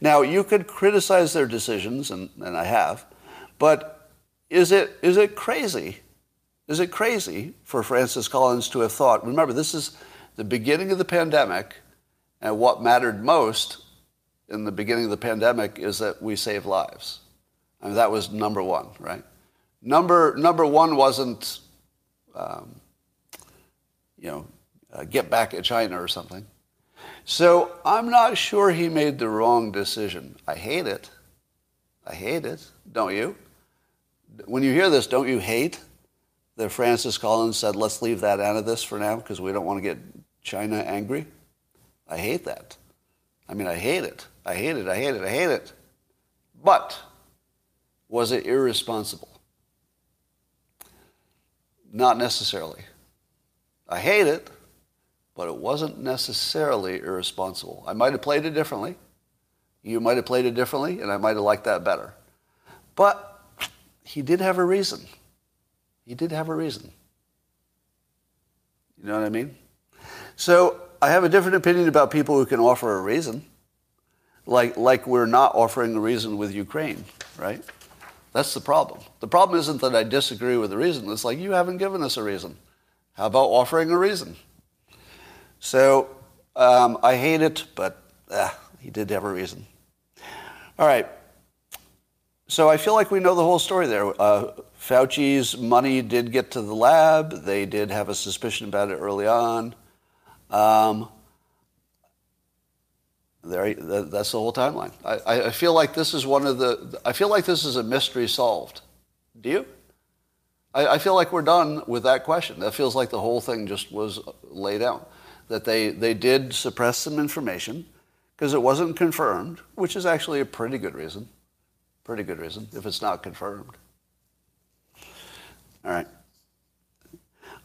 Now, you could criticize their decisions, and, and I have, but is it, is it crazy? Is it crazy for Francis Collins to have thought, remember, this is the beginning of the pandemic, and what mattered most in the beginning of the pandemic is that we save lives. I mean, that was number one, right? Number, number one wasn't, um, you know, uh, get back at China or something. So I'm not sure he made the wrong decision. I hate it. I hate it. Don't you? when you hear this, don't you hate that Francis Collins said, let's leave that out of this for now because we don't want to get China angry? I hate that. I mean, I hate it. I hate it. I hate it. I hate it. But was it irresponsible? Not necessarily. I hate it, but it wasn't necessarily irresponsible. I might have played it differently. You might have played it differently, and I might have liked that better. But he did have a reason. He did have a reason. You know what I mean? So I have a different opinion about people who can offer a reason, like, like we're not offering a reason with Ukraine, right? That's the problem. The problem isn't that I disagree with the reason. It's like you haven't given us a reason. How about offering a reason? So um, I hate it, but uh, he did have a reason. All right. So I feel like we know the whole story there. Uh, Fauci's money did get to the lab. They did have a suspicion about it early on. Um, there, that's the whole timeline. I, I feel like this is one of the. I feel like this is a mystery solved. Do you? I, I feel like we're done with that question. That feels like the whole thing just was laid out. That they they did suppress some information because it wasn't confirmed, which is actually a pretty good reason. Pretty good reason if it's not confirmed. All right.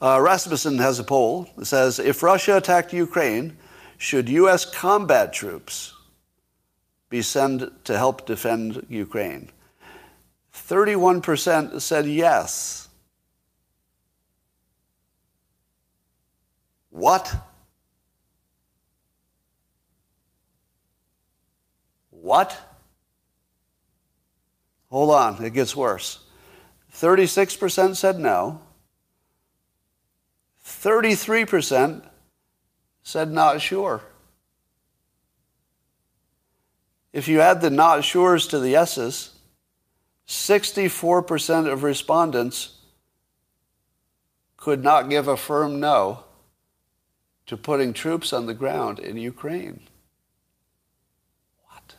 Uh, Rasmussen has a poll that says if Russia attacked Ukraine, should U.S. combat troops be sent to help defend Ukraine? 31% said yes. What? What? Hold on, it gets worse. 36% said no. 33% said not sure. If you add the not sures to the yeses, 64% of respondents could not give a firm no to putting troops on the ground in Ukraine. What?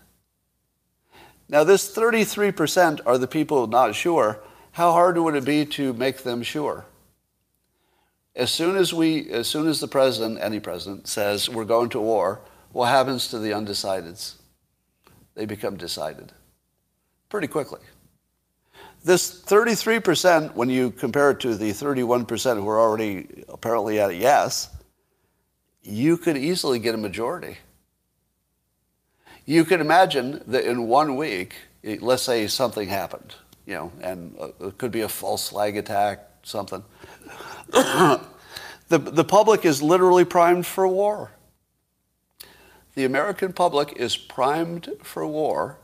Now, this 33% are the people not sure. How hard would it be to make them sure? As soon as we, as soon as the president, any president, says we're going to war, what happens to the undecideds? They become decided pretty quickly. This 33%, when you compare it to the 31% who are already apparently at a yes, you could easily get a majority. You can imagine that in one week, let's say something happened, you know, and uh, it could be a false flag attack, something. the, the public is literally primed for war. The American public is primed for war.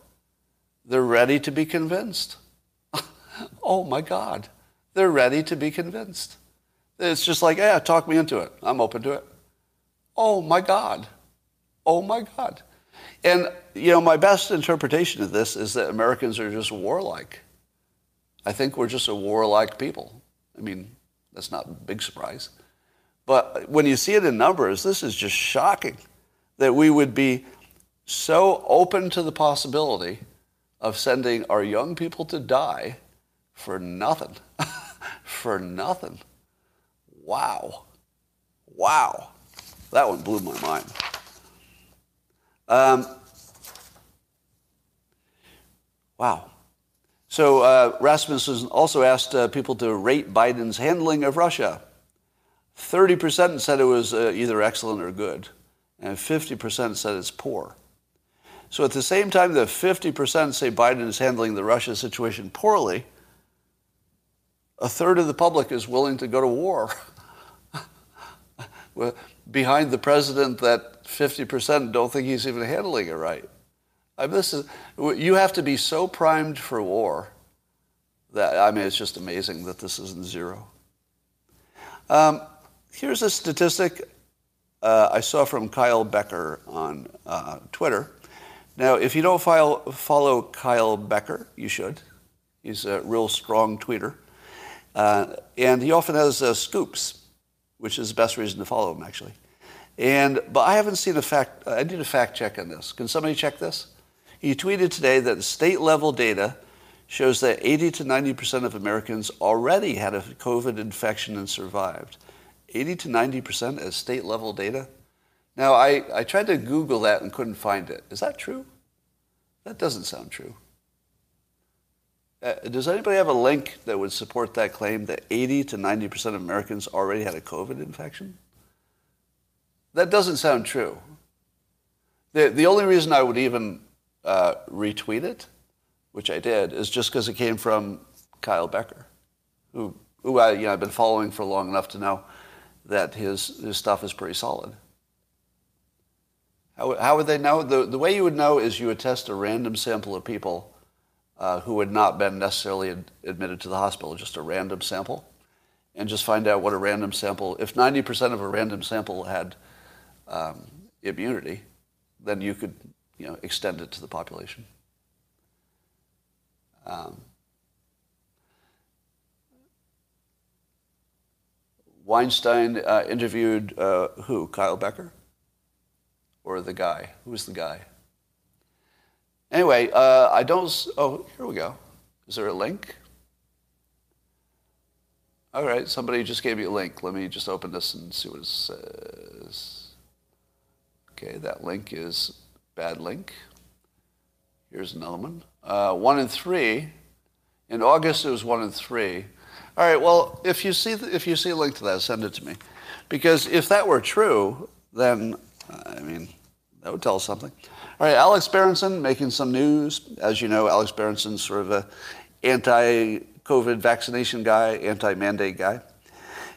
They're ready to be convinced. oh my God. They're ready to be convinced. It's just like, yeah, talk me into it. I'm open to it. Oh my God. Oh my God. And, you know, my best interpretation of this is that Americans are just warlike. I think we're just a warlike people. I mean, that's not a big surprise. But when you see it in numbers, this is just shocking that we would be so open to the possibility of sending our young people to die for nothing. for nothing. Wow. Wow. That one blew my mind. Um, wow. So uh, Rasmussen also asked uh, people to rate Biden's handling of Russia. 30% said it was uh, either excellent or good, and 50% said it's poor. So at the same time that 50% say Biden is handling the Russia situation poorly, a third of the public is willing to go to war behind the president that 50% don't think he's even handling it right. I mean, this is, you have to be so primed for war that, I mean, it's just amazing that this isn't zero. Um, here's a statistic uh, I saw from Kyle Becker on uh, Twitter. Now, if you don't file, follow Kyle Becker, you should. He's a real strong tweeter. Uh, and he often has uh, scoops, which is the best reason to follow him, actually. And, but I haven't seen a fact, I need a fact check on this. Can somebody check this? He tweeted today that state level data shows that 80 to 90% of Americans already had a COVID infection and survived. 80 to 90% as state level data? Now, I, I tried to Google that and couldn't find it. Is that true? That doesn't sound true. Uh, does anybody have a link that would support that claim that 80 to 90% of Americans already had a COVID infection? That doesn't sound true. The, the only reason I would even uh, retweet it, which I did, is just because it came from Kyle Becker, who, who I, you know, I've been following for long enough to know that his, his stuff is pretty solid. How, how would they know? The, the way you would know is you would test a random sample of people uh, who had not been necessarily ad- admitted to the hospital, just a random sample, and just find out what a random sample, if 90% of a random sample had um, immunity, then you could you know, extend it to the population. Um, Weinstein uh, interviewed uh, who? Kyle Becker? Or the guy? Who's the guy? Anyway, uh, I don't. Oh, here we go. Is there a link? All right, somebody just gave me a link. Let me just open this and see what it says. Okay, that link is bad link. Here's another one. Uh, one in three. In August, it was one in three. All right. Well, if you see if you see a link to that, send it to me, because if that were true, then I mean that would tell us something. All right, Alex Berenson making some news. As you know, Alex Berenson's sort of a anti-COVID vaccination guy, anti-mandate guy.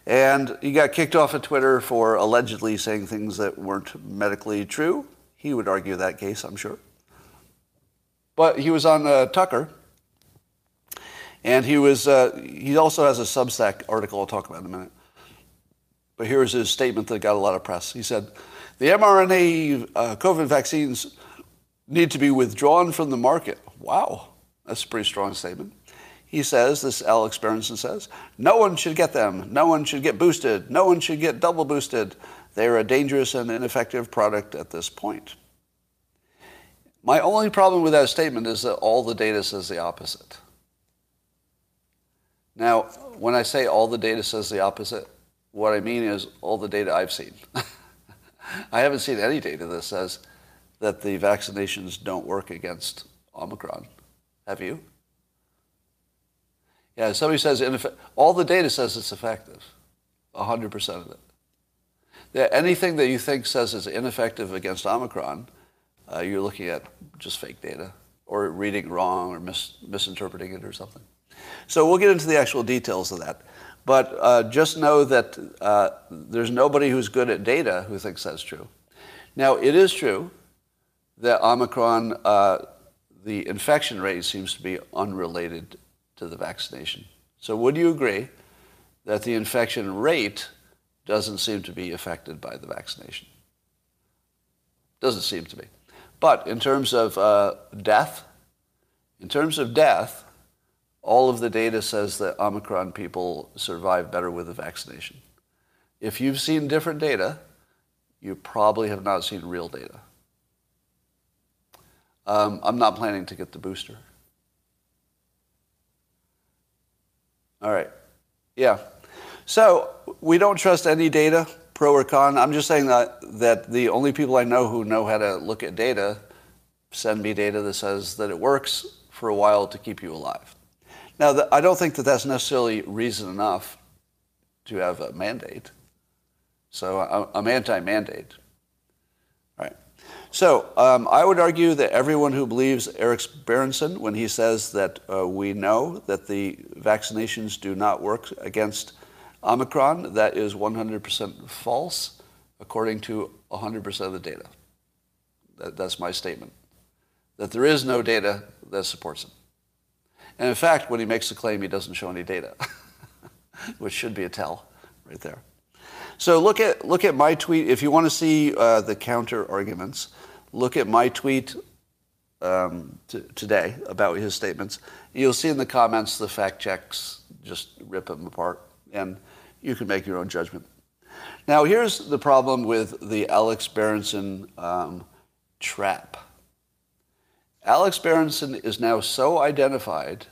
And he got kicked off of Twitter for allegedly saying things that weren't medically true. He would argue that case, I'm sure. But he was on uh, Tucker, and he was, uh, he also has a Substack article I'll talk about in a minute. But here's his statement that got a lot of press. He said, the mRNA uh, COVID vaccines need to be withdrawn from the market. Wow, that's a pretty strong statement. He says, this Alex Berenson says, no one should get them. No one should get boosted. No one should get double boosted. They are a dangerous and ineffective product at this point. My only problem with that statement is that all the data says the opposite. Now, when I say all the data says the opposite, what I mean is all the data I've seen. I haven't seen any data that says that the vaccinations don't work against Omicron. Have you? Yeah, somebody says all the data says it's effective, 100% of it. Anything that you think says is ineffective against Omicron, uh, you're looking at just fake data or reading wrong or mis- misinterpreting it or something. So we'll get into the actual details of that. But uh, just know that uh, there's nobody who's good at data who thinks that's true. Now, it is true that Omicron, uh, the infection rate seems to be unrelated to the vaccination. So, would you agree that the infection rate doesn't seem to be affected by the vaccination? Doesn't seem to be. But in terms of uh, death, in terms of death, all of the data says that Omicron people survive better with the vaccination. If you've seen different data, you probably have not seen real data. Um, I'm not planning to get the booster. All right. Yeah. So we don't trust any data, pro or con. I'm just saying that, that the only people I know who know how to look at data send me data that says that it works for a while to keep you alive. Now, the, I don't think that that's necessarily reason enough to have a mandate. So I'm anti-mandate. All right. So um, I would argue that everyone who believes Eric Berenson when he says that uh, we know that the vaccinations do not work against Omicron, that is 100% false according to 100% of the data. That, that's my statement. That there is no data that supports it. And in fact, when he makes the claim, he doesn't show any data, which should be a tell right there. So look at, look at my tweet. If you want to see uh, the counter arguments, look at my tweet um, t- today about his statements. You'll see in the comments the fact checks, just rip him apart, and you can make your own judgment. Now, here's the problem with the Alex Berenson um, trap. Alex Berenson is now so identified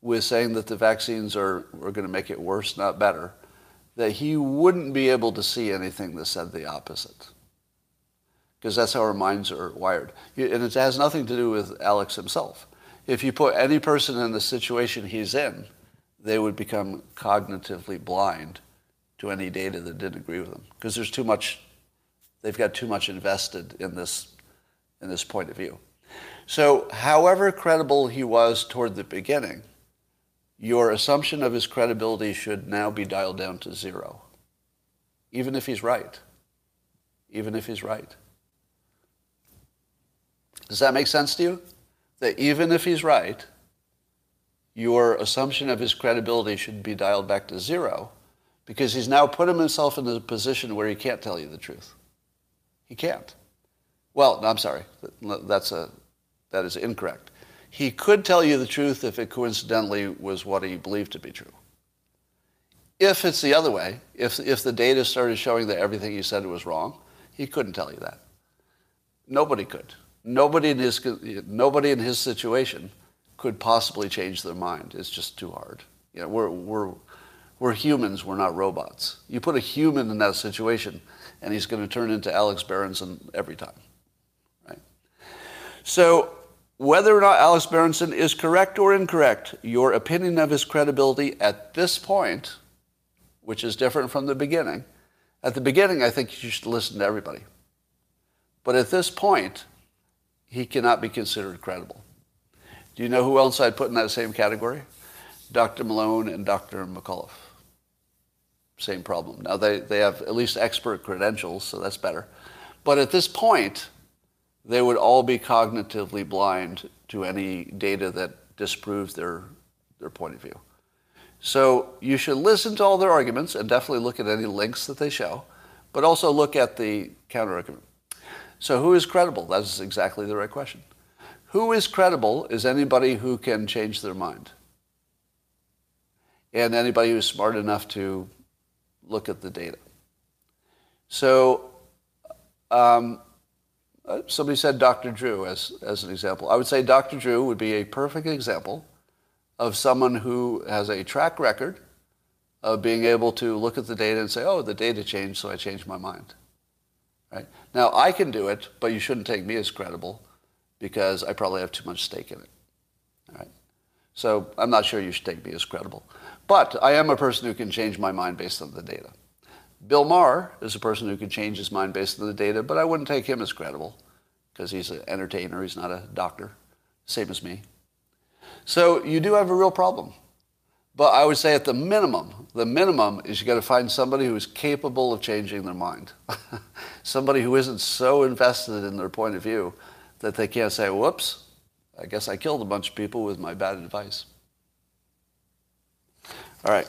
with saying that the vaccines are, are going to make it worse, not better, that he wouldn't be able to see anything that said the opposite. Because that's how our minds are wired. And it has nothing to do with Alex himself. If you put any person in the situation he's in, they would become cognitively blind to any data that didn't agree with them. Because there's too much, they've got too much invested in this, in this point of view. So, however credible he was toward the beginning, your assumption of his credibility should now be dialed down to zero, even if he's right. Even if he's right. Does that make sense to you? That even if he's right, your assumption of his credibility should be dialed back to zero because he's now put himself in a position where he can't tell you the truth. He can't. Well, no, I'm sorry. That's a, that is incorrect. He could tell you the truth if it coincidentally was what he believed to be true. If it's the other way, if, if the data started showing that everything he said was wrong, he couldn't tell you that. Nobody could. Nobody in his, nobody in his situation could possibly change their mind. It's just too hard. You know, we're, we're, we're humans, we're not robots. You put a human in that situation, and he's going to turn into Alex Berenson every time. Right? So, whether or not Alex Berenson is correct or incorrect, your opinion of his credibility at this point, which is different from the beginning, at the beginning, I think you should listen to everybody. But at this point, he cannot be considered credible. Do you know who else I'd put in that same category? Dr. Malone and Dr. McCullough. Same problem. Now, they, they have at least expert credentials, so that's better. But at this point, they would all be cognitively blind to any data that disproves their, their point of view. So you should listen to all their arguments and definitely look at any links that they show, but also look at the counter argument. So who is credible? That is exactly the right question. Who is credible is anybody who can change their mind. And anybody who's smart enough to look at the data. So um, uh, somebody said Dr. Drew as, as an example. I would say Dr. Drew would be a perfect example of someone who has a track record of being able to look at the data and say, oh, the data changed, so I changed my mind. Right? Now, I can do it, but you shouldn't take me as credible because I probably have too much stake in it. All right? So I'm not sure you should take me as credible. But I am a person who can change my mind based on the data. Bill Maher is a person who can change his mind based on the data, but I wouldn't take him as credible because he's an entertainer, he's not a doctor, same as me. So you do have a real problem. But I would say at the minimum, the minimum is you got to find somebody who is capable of changing their mind. somebody who isn't so invested in their point of view that they can't say, whoops, I guess I killed a bunch of people with my bad advice. All right.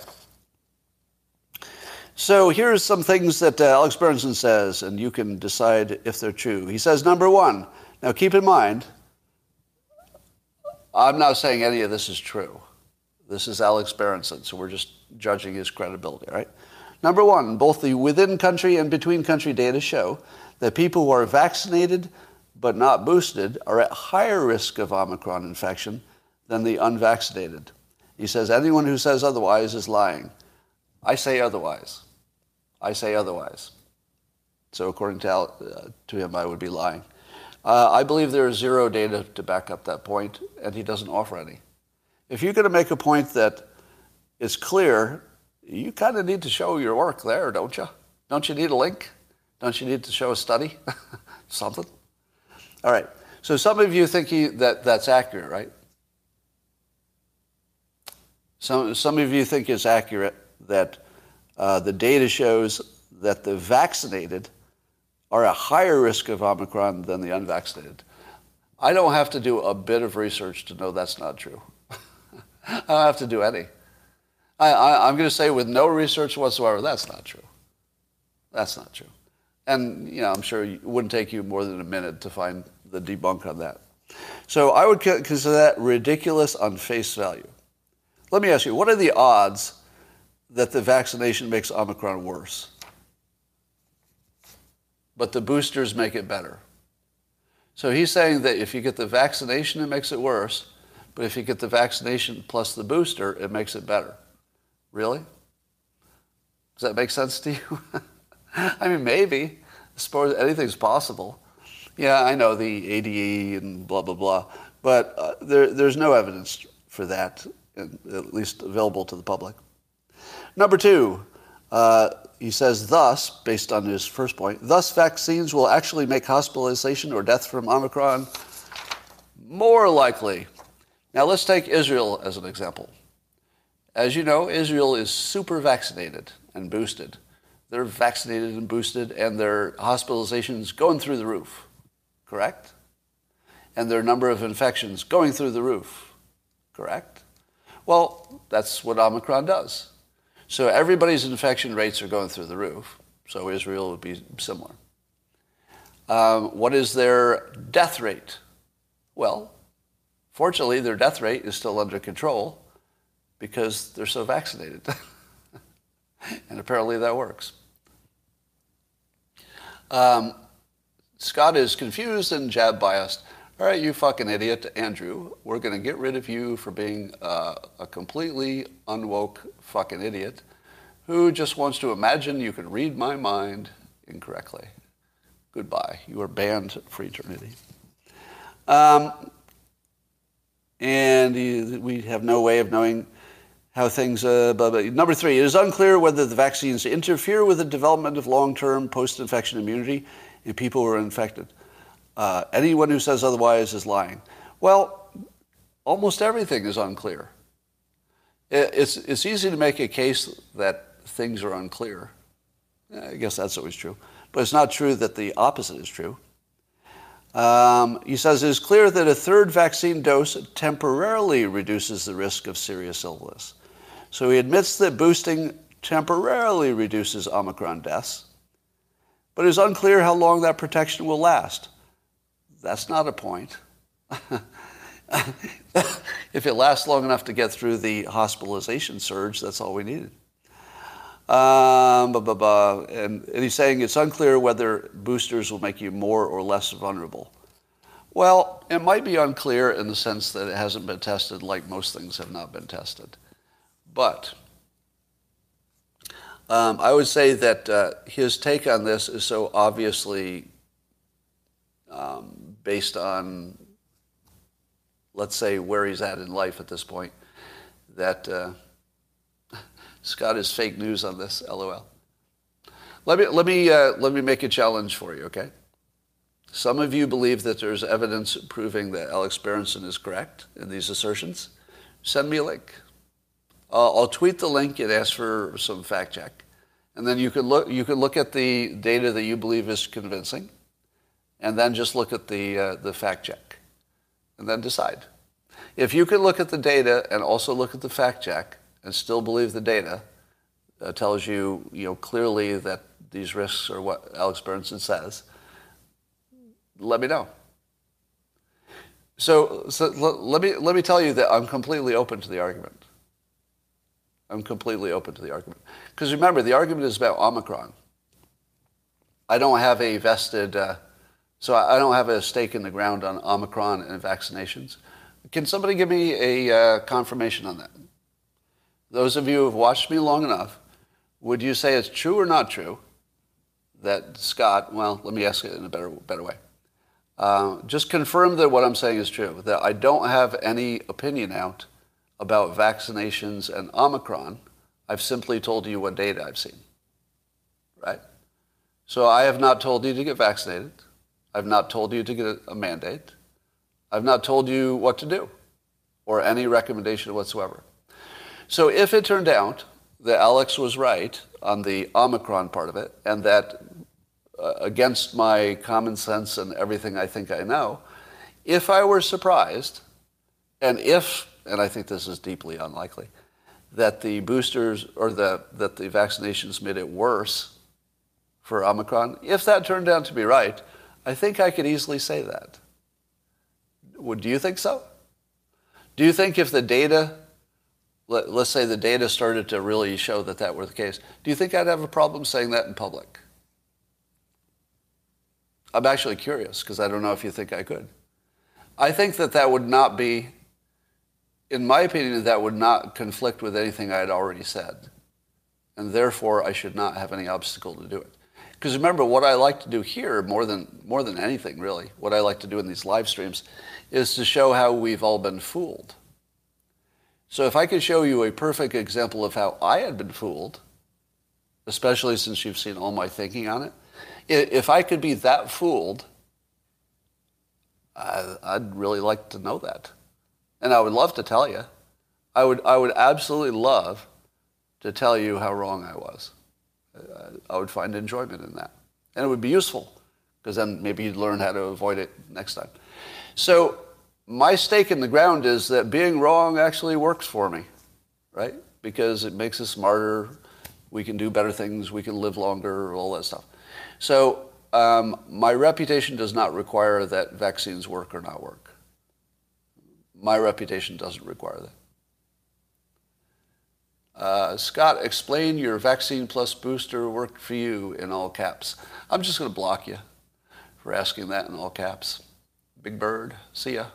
So here's some things that uh, Alex Berenson says, and you can decide if they're true. He says, number one, now keep in mind, I'm not saying any of this is true. This is Alex Berenson, so we're just judging his credibility, right? Number one, both the within country and between country data show that people who are vaccinated but not boosted are at higher risk of Omicron infection than the unvaccinated. He says anyone who says otherwise is lying. I say otherwise. I say otherwise. So according to, uh, to him, I would be lying. Uh, I believe there is zero data to back up that point, and he doesn't offer any. If you're going to make a point that is clear, you kind of need to show your work there, don't you? Don't you need a link? Don't you need to show a study? Something? All right. So some of you think that that's accurate, right? Some, some of you think it's accurate that uh, the data shows that the vaccinated are at higher risk of Omicron than the unvaccinated. I don't have to do a bit of research to know that's not true. I don't have to do any. I, am going to say with no research whatsoever, that's not true. That's not true. And, you know, I'm sure it wouldn't take you more than a minute to find the debunk on that. So I would consider that ridiculous on face value. Let me ask you, what are the odds that the vaccination makes Omicron worse? But the boosters make it better. So he's saying that if you get the vaccination, it makes it worse. But if you get the vaccination plus the booster, it makes it better. Really? Does that make sense to you? I mean, maybe. I suppose anything's possible. Yeah, I know the ADE and blah, blah, blah. But uh, there, there's no evidence for that, at least available to the public. Number two, uh, he says, thus, based on his first point, thus vaccines will actually make hospitalization or death from Omicron more likely. Now let's take Israel as an example. As you know, Israel is super vaccinated and boosted. They're vaccinated and boosted, and their hospitalizations going through the roof, correct? And their number of infections going through the roof, correct? Well, that's what Omicron does. So everybody's infection rates are going through the roof. So Israel would be similar. Um, what is their death rate? Well, fortunately, their death rate is still under control because they're so vaccinated. and apparently that works. Um, Scott is confused and jab biased. All right, you fucking idiot, Andrew. We're going to get rid of you for being uh, a completely unwoke fucking idiot who just wants to imagine you can read my mind incorrectly. Goodbye. You are banned for eternity. Um, and we have no way of knowing how things. Uh, blah, blah. Number three, it is unclear whether the vaccines interfere with the development of long-term post-infection immunity in people who are infected. Uh, anyone who says otherwise is lying. Well, almost everything is unclear. It's, it's easy to make a case that things are unclear. I guess that's always true. But it's not true that the opposite is true. Um, he says it is clear that a third vaccine dose temporarily reduces the risk of serious illness. So he admits that boosting temporarily reduces Omicron deaths, but it is unclear how long that protection will last. That's not a point. if it lasts long enough to get through the hospitalization surge, that's all we needed. Um, blah, blah, blah. And, and he's saying it's unclear whether boosters will make you more or less vulnerable. Well, it might be unclear in the sense that it hasn't been tested like most things have not been tested. But um, I would say that uh, his take on this is so obviously um, based on, let's say, where he's at in life at this point, that uh, Scott is fake news on this. LOL. Let me let me uh, let me make a challenge for you. Okay. Some of you believe that there's evidence proving that Alex Berenson is correct in these assertions. Send me a link. Uh, I'll tweet the link and ask for some fact check, and then you can look you can look at the data that you believe is convincing, and then just look at the uh, the fact check, and then decide. If you can look at the data and also look at the fact check, and still believe the data uh, tells you, you know, clearly that these risks are what Alex Berenson says, let me know. So, so let, me, let me tell you that I'm completely open to the argument. I'm completely open to the argument. Because remember, the argument is about Omicron. I don't have a vested, uh, so I don't have a stake in the ground on Omicron and vaccinations. Can somebody give me a uh, confirmation on that? those of you who have watched me long enough, would you say it's true or not true that Scott, well, let me ask it in a better, better way. Uh, just confirm that what I'm saying is true, that I don't have any opinion out about vaccinations and Omicron. I've simply told you what data I've seen. Right? So I have not told you to get vaccinated. I've not told you to get a mandate. I've not told you what to do or any recommendation whatsoever. So if it turned out that Alex was right on the Omicron part of it, and that uh, against my common sense and everything I think I know, if I were surprised, and if, and I think this is deeply unlikely, that the boosters or the, that the vaccinations made it worse for Omicron, if that turned out to be right, I think I could easily say that. Would do you think so? Do you think if the data let, us say the data started to really show that that were the case, do you think I'd have a problem saying that in public? I'm actually curious because I don't know if you think I could. I think that that would not be, in my opinion, that would not conflict with anything I had already said. And therefore, I should not have any obstacle to do it. Because remember, what I like to do here, more than, more than anything really, what I like to do in these live streams, is to show how we've all been fooled. So if I could show you a perfect example of how I had been fooled, especially since you've seen all my thinking on it, if I could be that fooled, I'd really like to know that. And I would love to tell you. I would, I would absolutely love to tell you how wrong I was. I would find enjoyment in that. And it would be useful because then maybe you'd learn how to avoid it next time. So my stake in the ground is that being wrong actually works for me, right? Because it makes us smarter. We can do better things. We can live longer, all that stuff. So um, my reputation does not require that vaccines work or not work. My reputation doesn't require that. Uh, Scott, explain your vaccine plus booster worked for you in all caps. I'm just going to block you for asking that in all caps. Big Bird, see ya.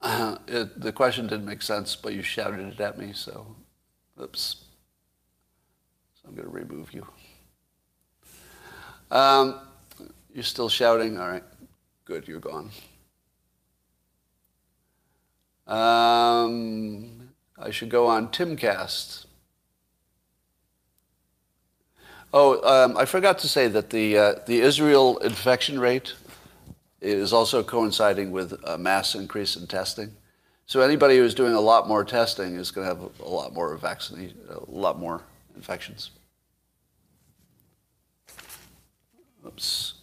Uh, it, the question didn't make sense, but you shouted it at me, so oops. So I'm going to remove you. Um, you're still shouting? All right. Good, you're gone. Um, I should go on Timcast. Oh, um, I forgot to say that the, uh, the Israel infection rate is also coinciding with a mass increase in testing. So anybody who's doing a lot more testing is going to have a, lot more vaccine, a lot more infections. Oops.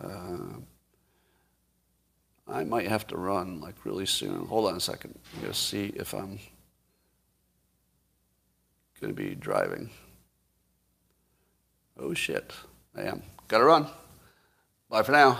Uh, I might have to run like really soon. Hold on a second. I'm going to see if I'm going to be driving. Oh shit, I am. Got to run. Bye for now.